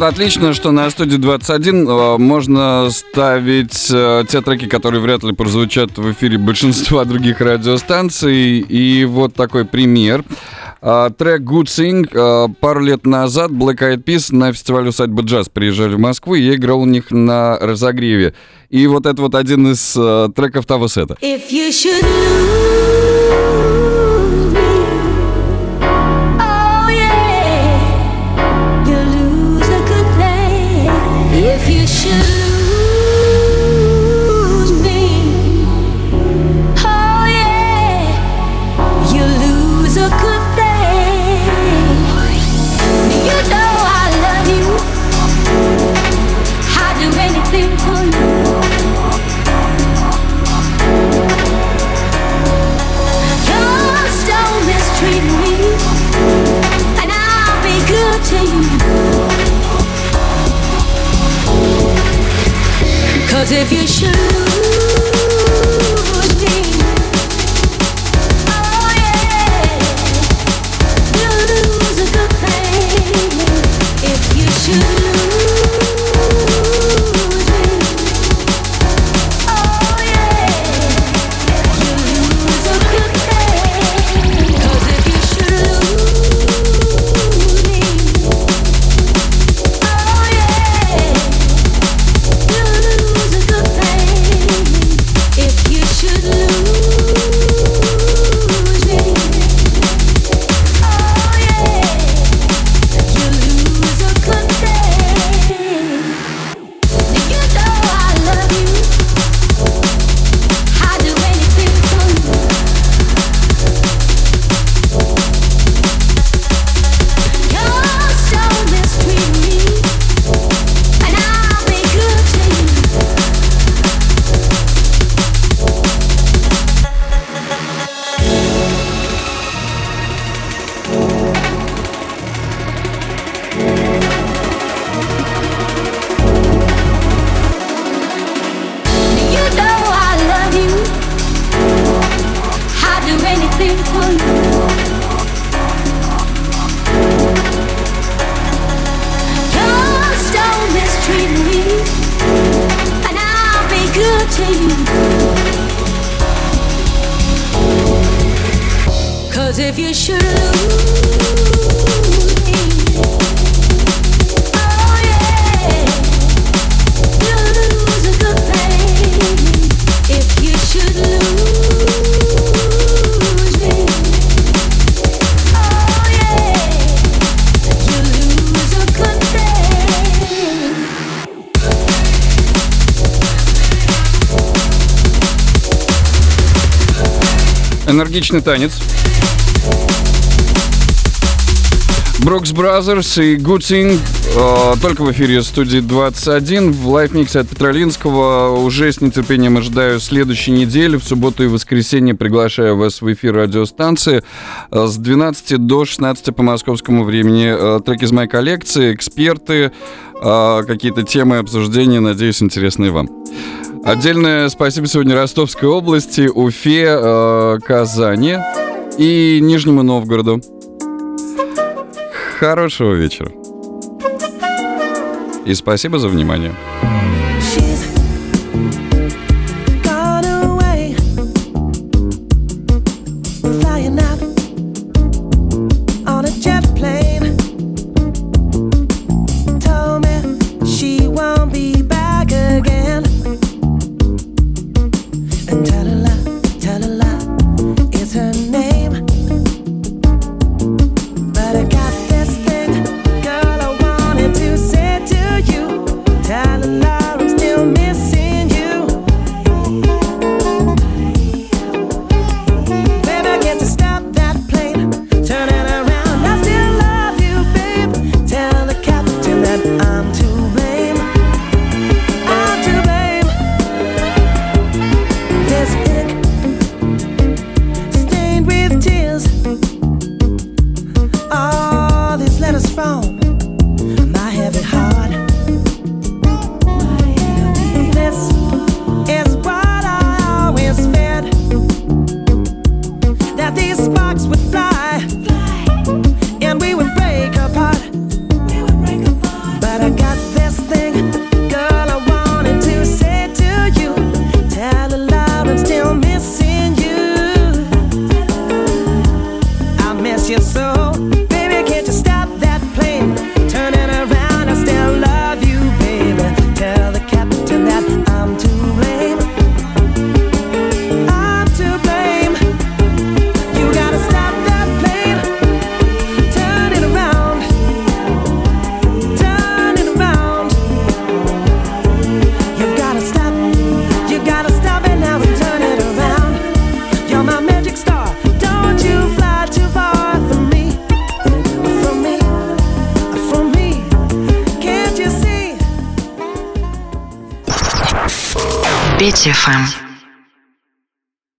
Вот отлично, что на студии 21 э, можно ставить э, те треки, которые вряд ли прозвучат в эфире большинства других радиостанций. И вот такой пример. А, Трек Good а, пару лет назад Black Eyed Peas на фестивале «Усадьба джаз» приезжали в Москву, и я играл у них на разогреве. И вот это вот один из э, треков того сета. If you should lose if you should Энергичный танец. Brookes Brothers и Good Thing э, только в эфире студии 21 в live-миксе от Петролинского. Уже с нетерпением ожидаю следующей недели. В субботу и воскресенье приглашаю вас в эфир радиостанции э, с 12 до 16 по московскому времени. Э, треки из моей коллекции, эксперты, э, какие-то темы обсуждения, надеюсь, интересные вам. Отдельное спасибо сегодня Ростовской области, Уфе, э, Казани и Нижнему Новгороду. Хорошего вечера. И спасибо за внимание.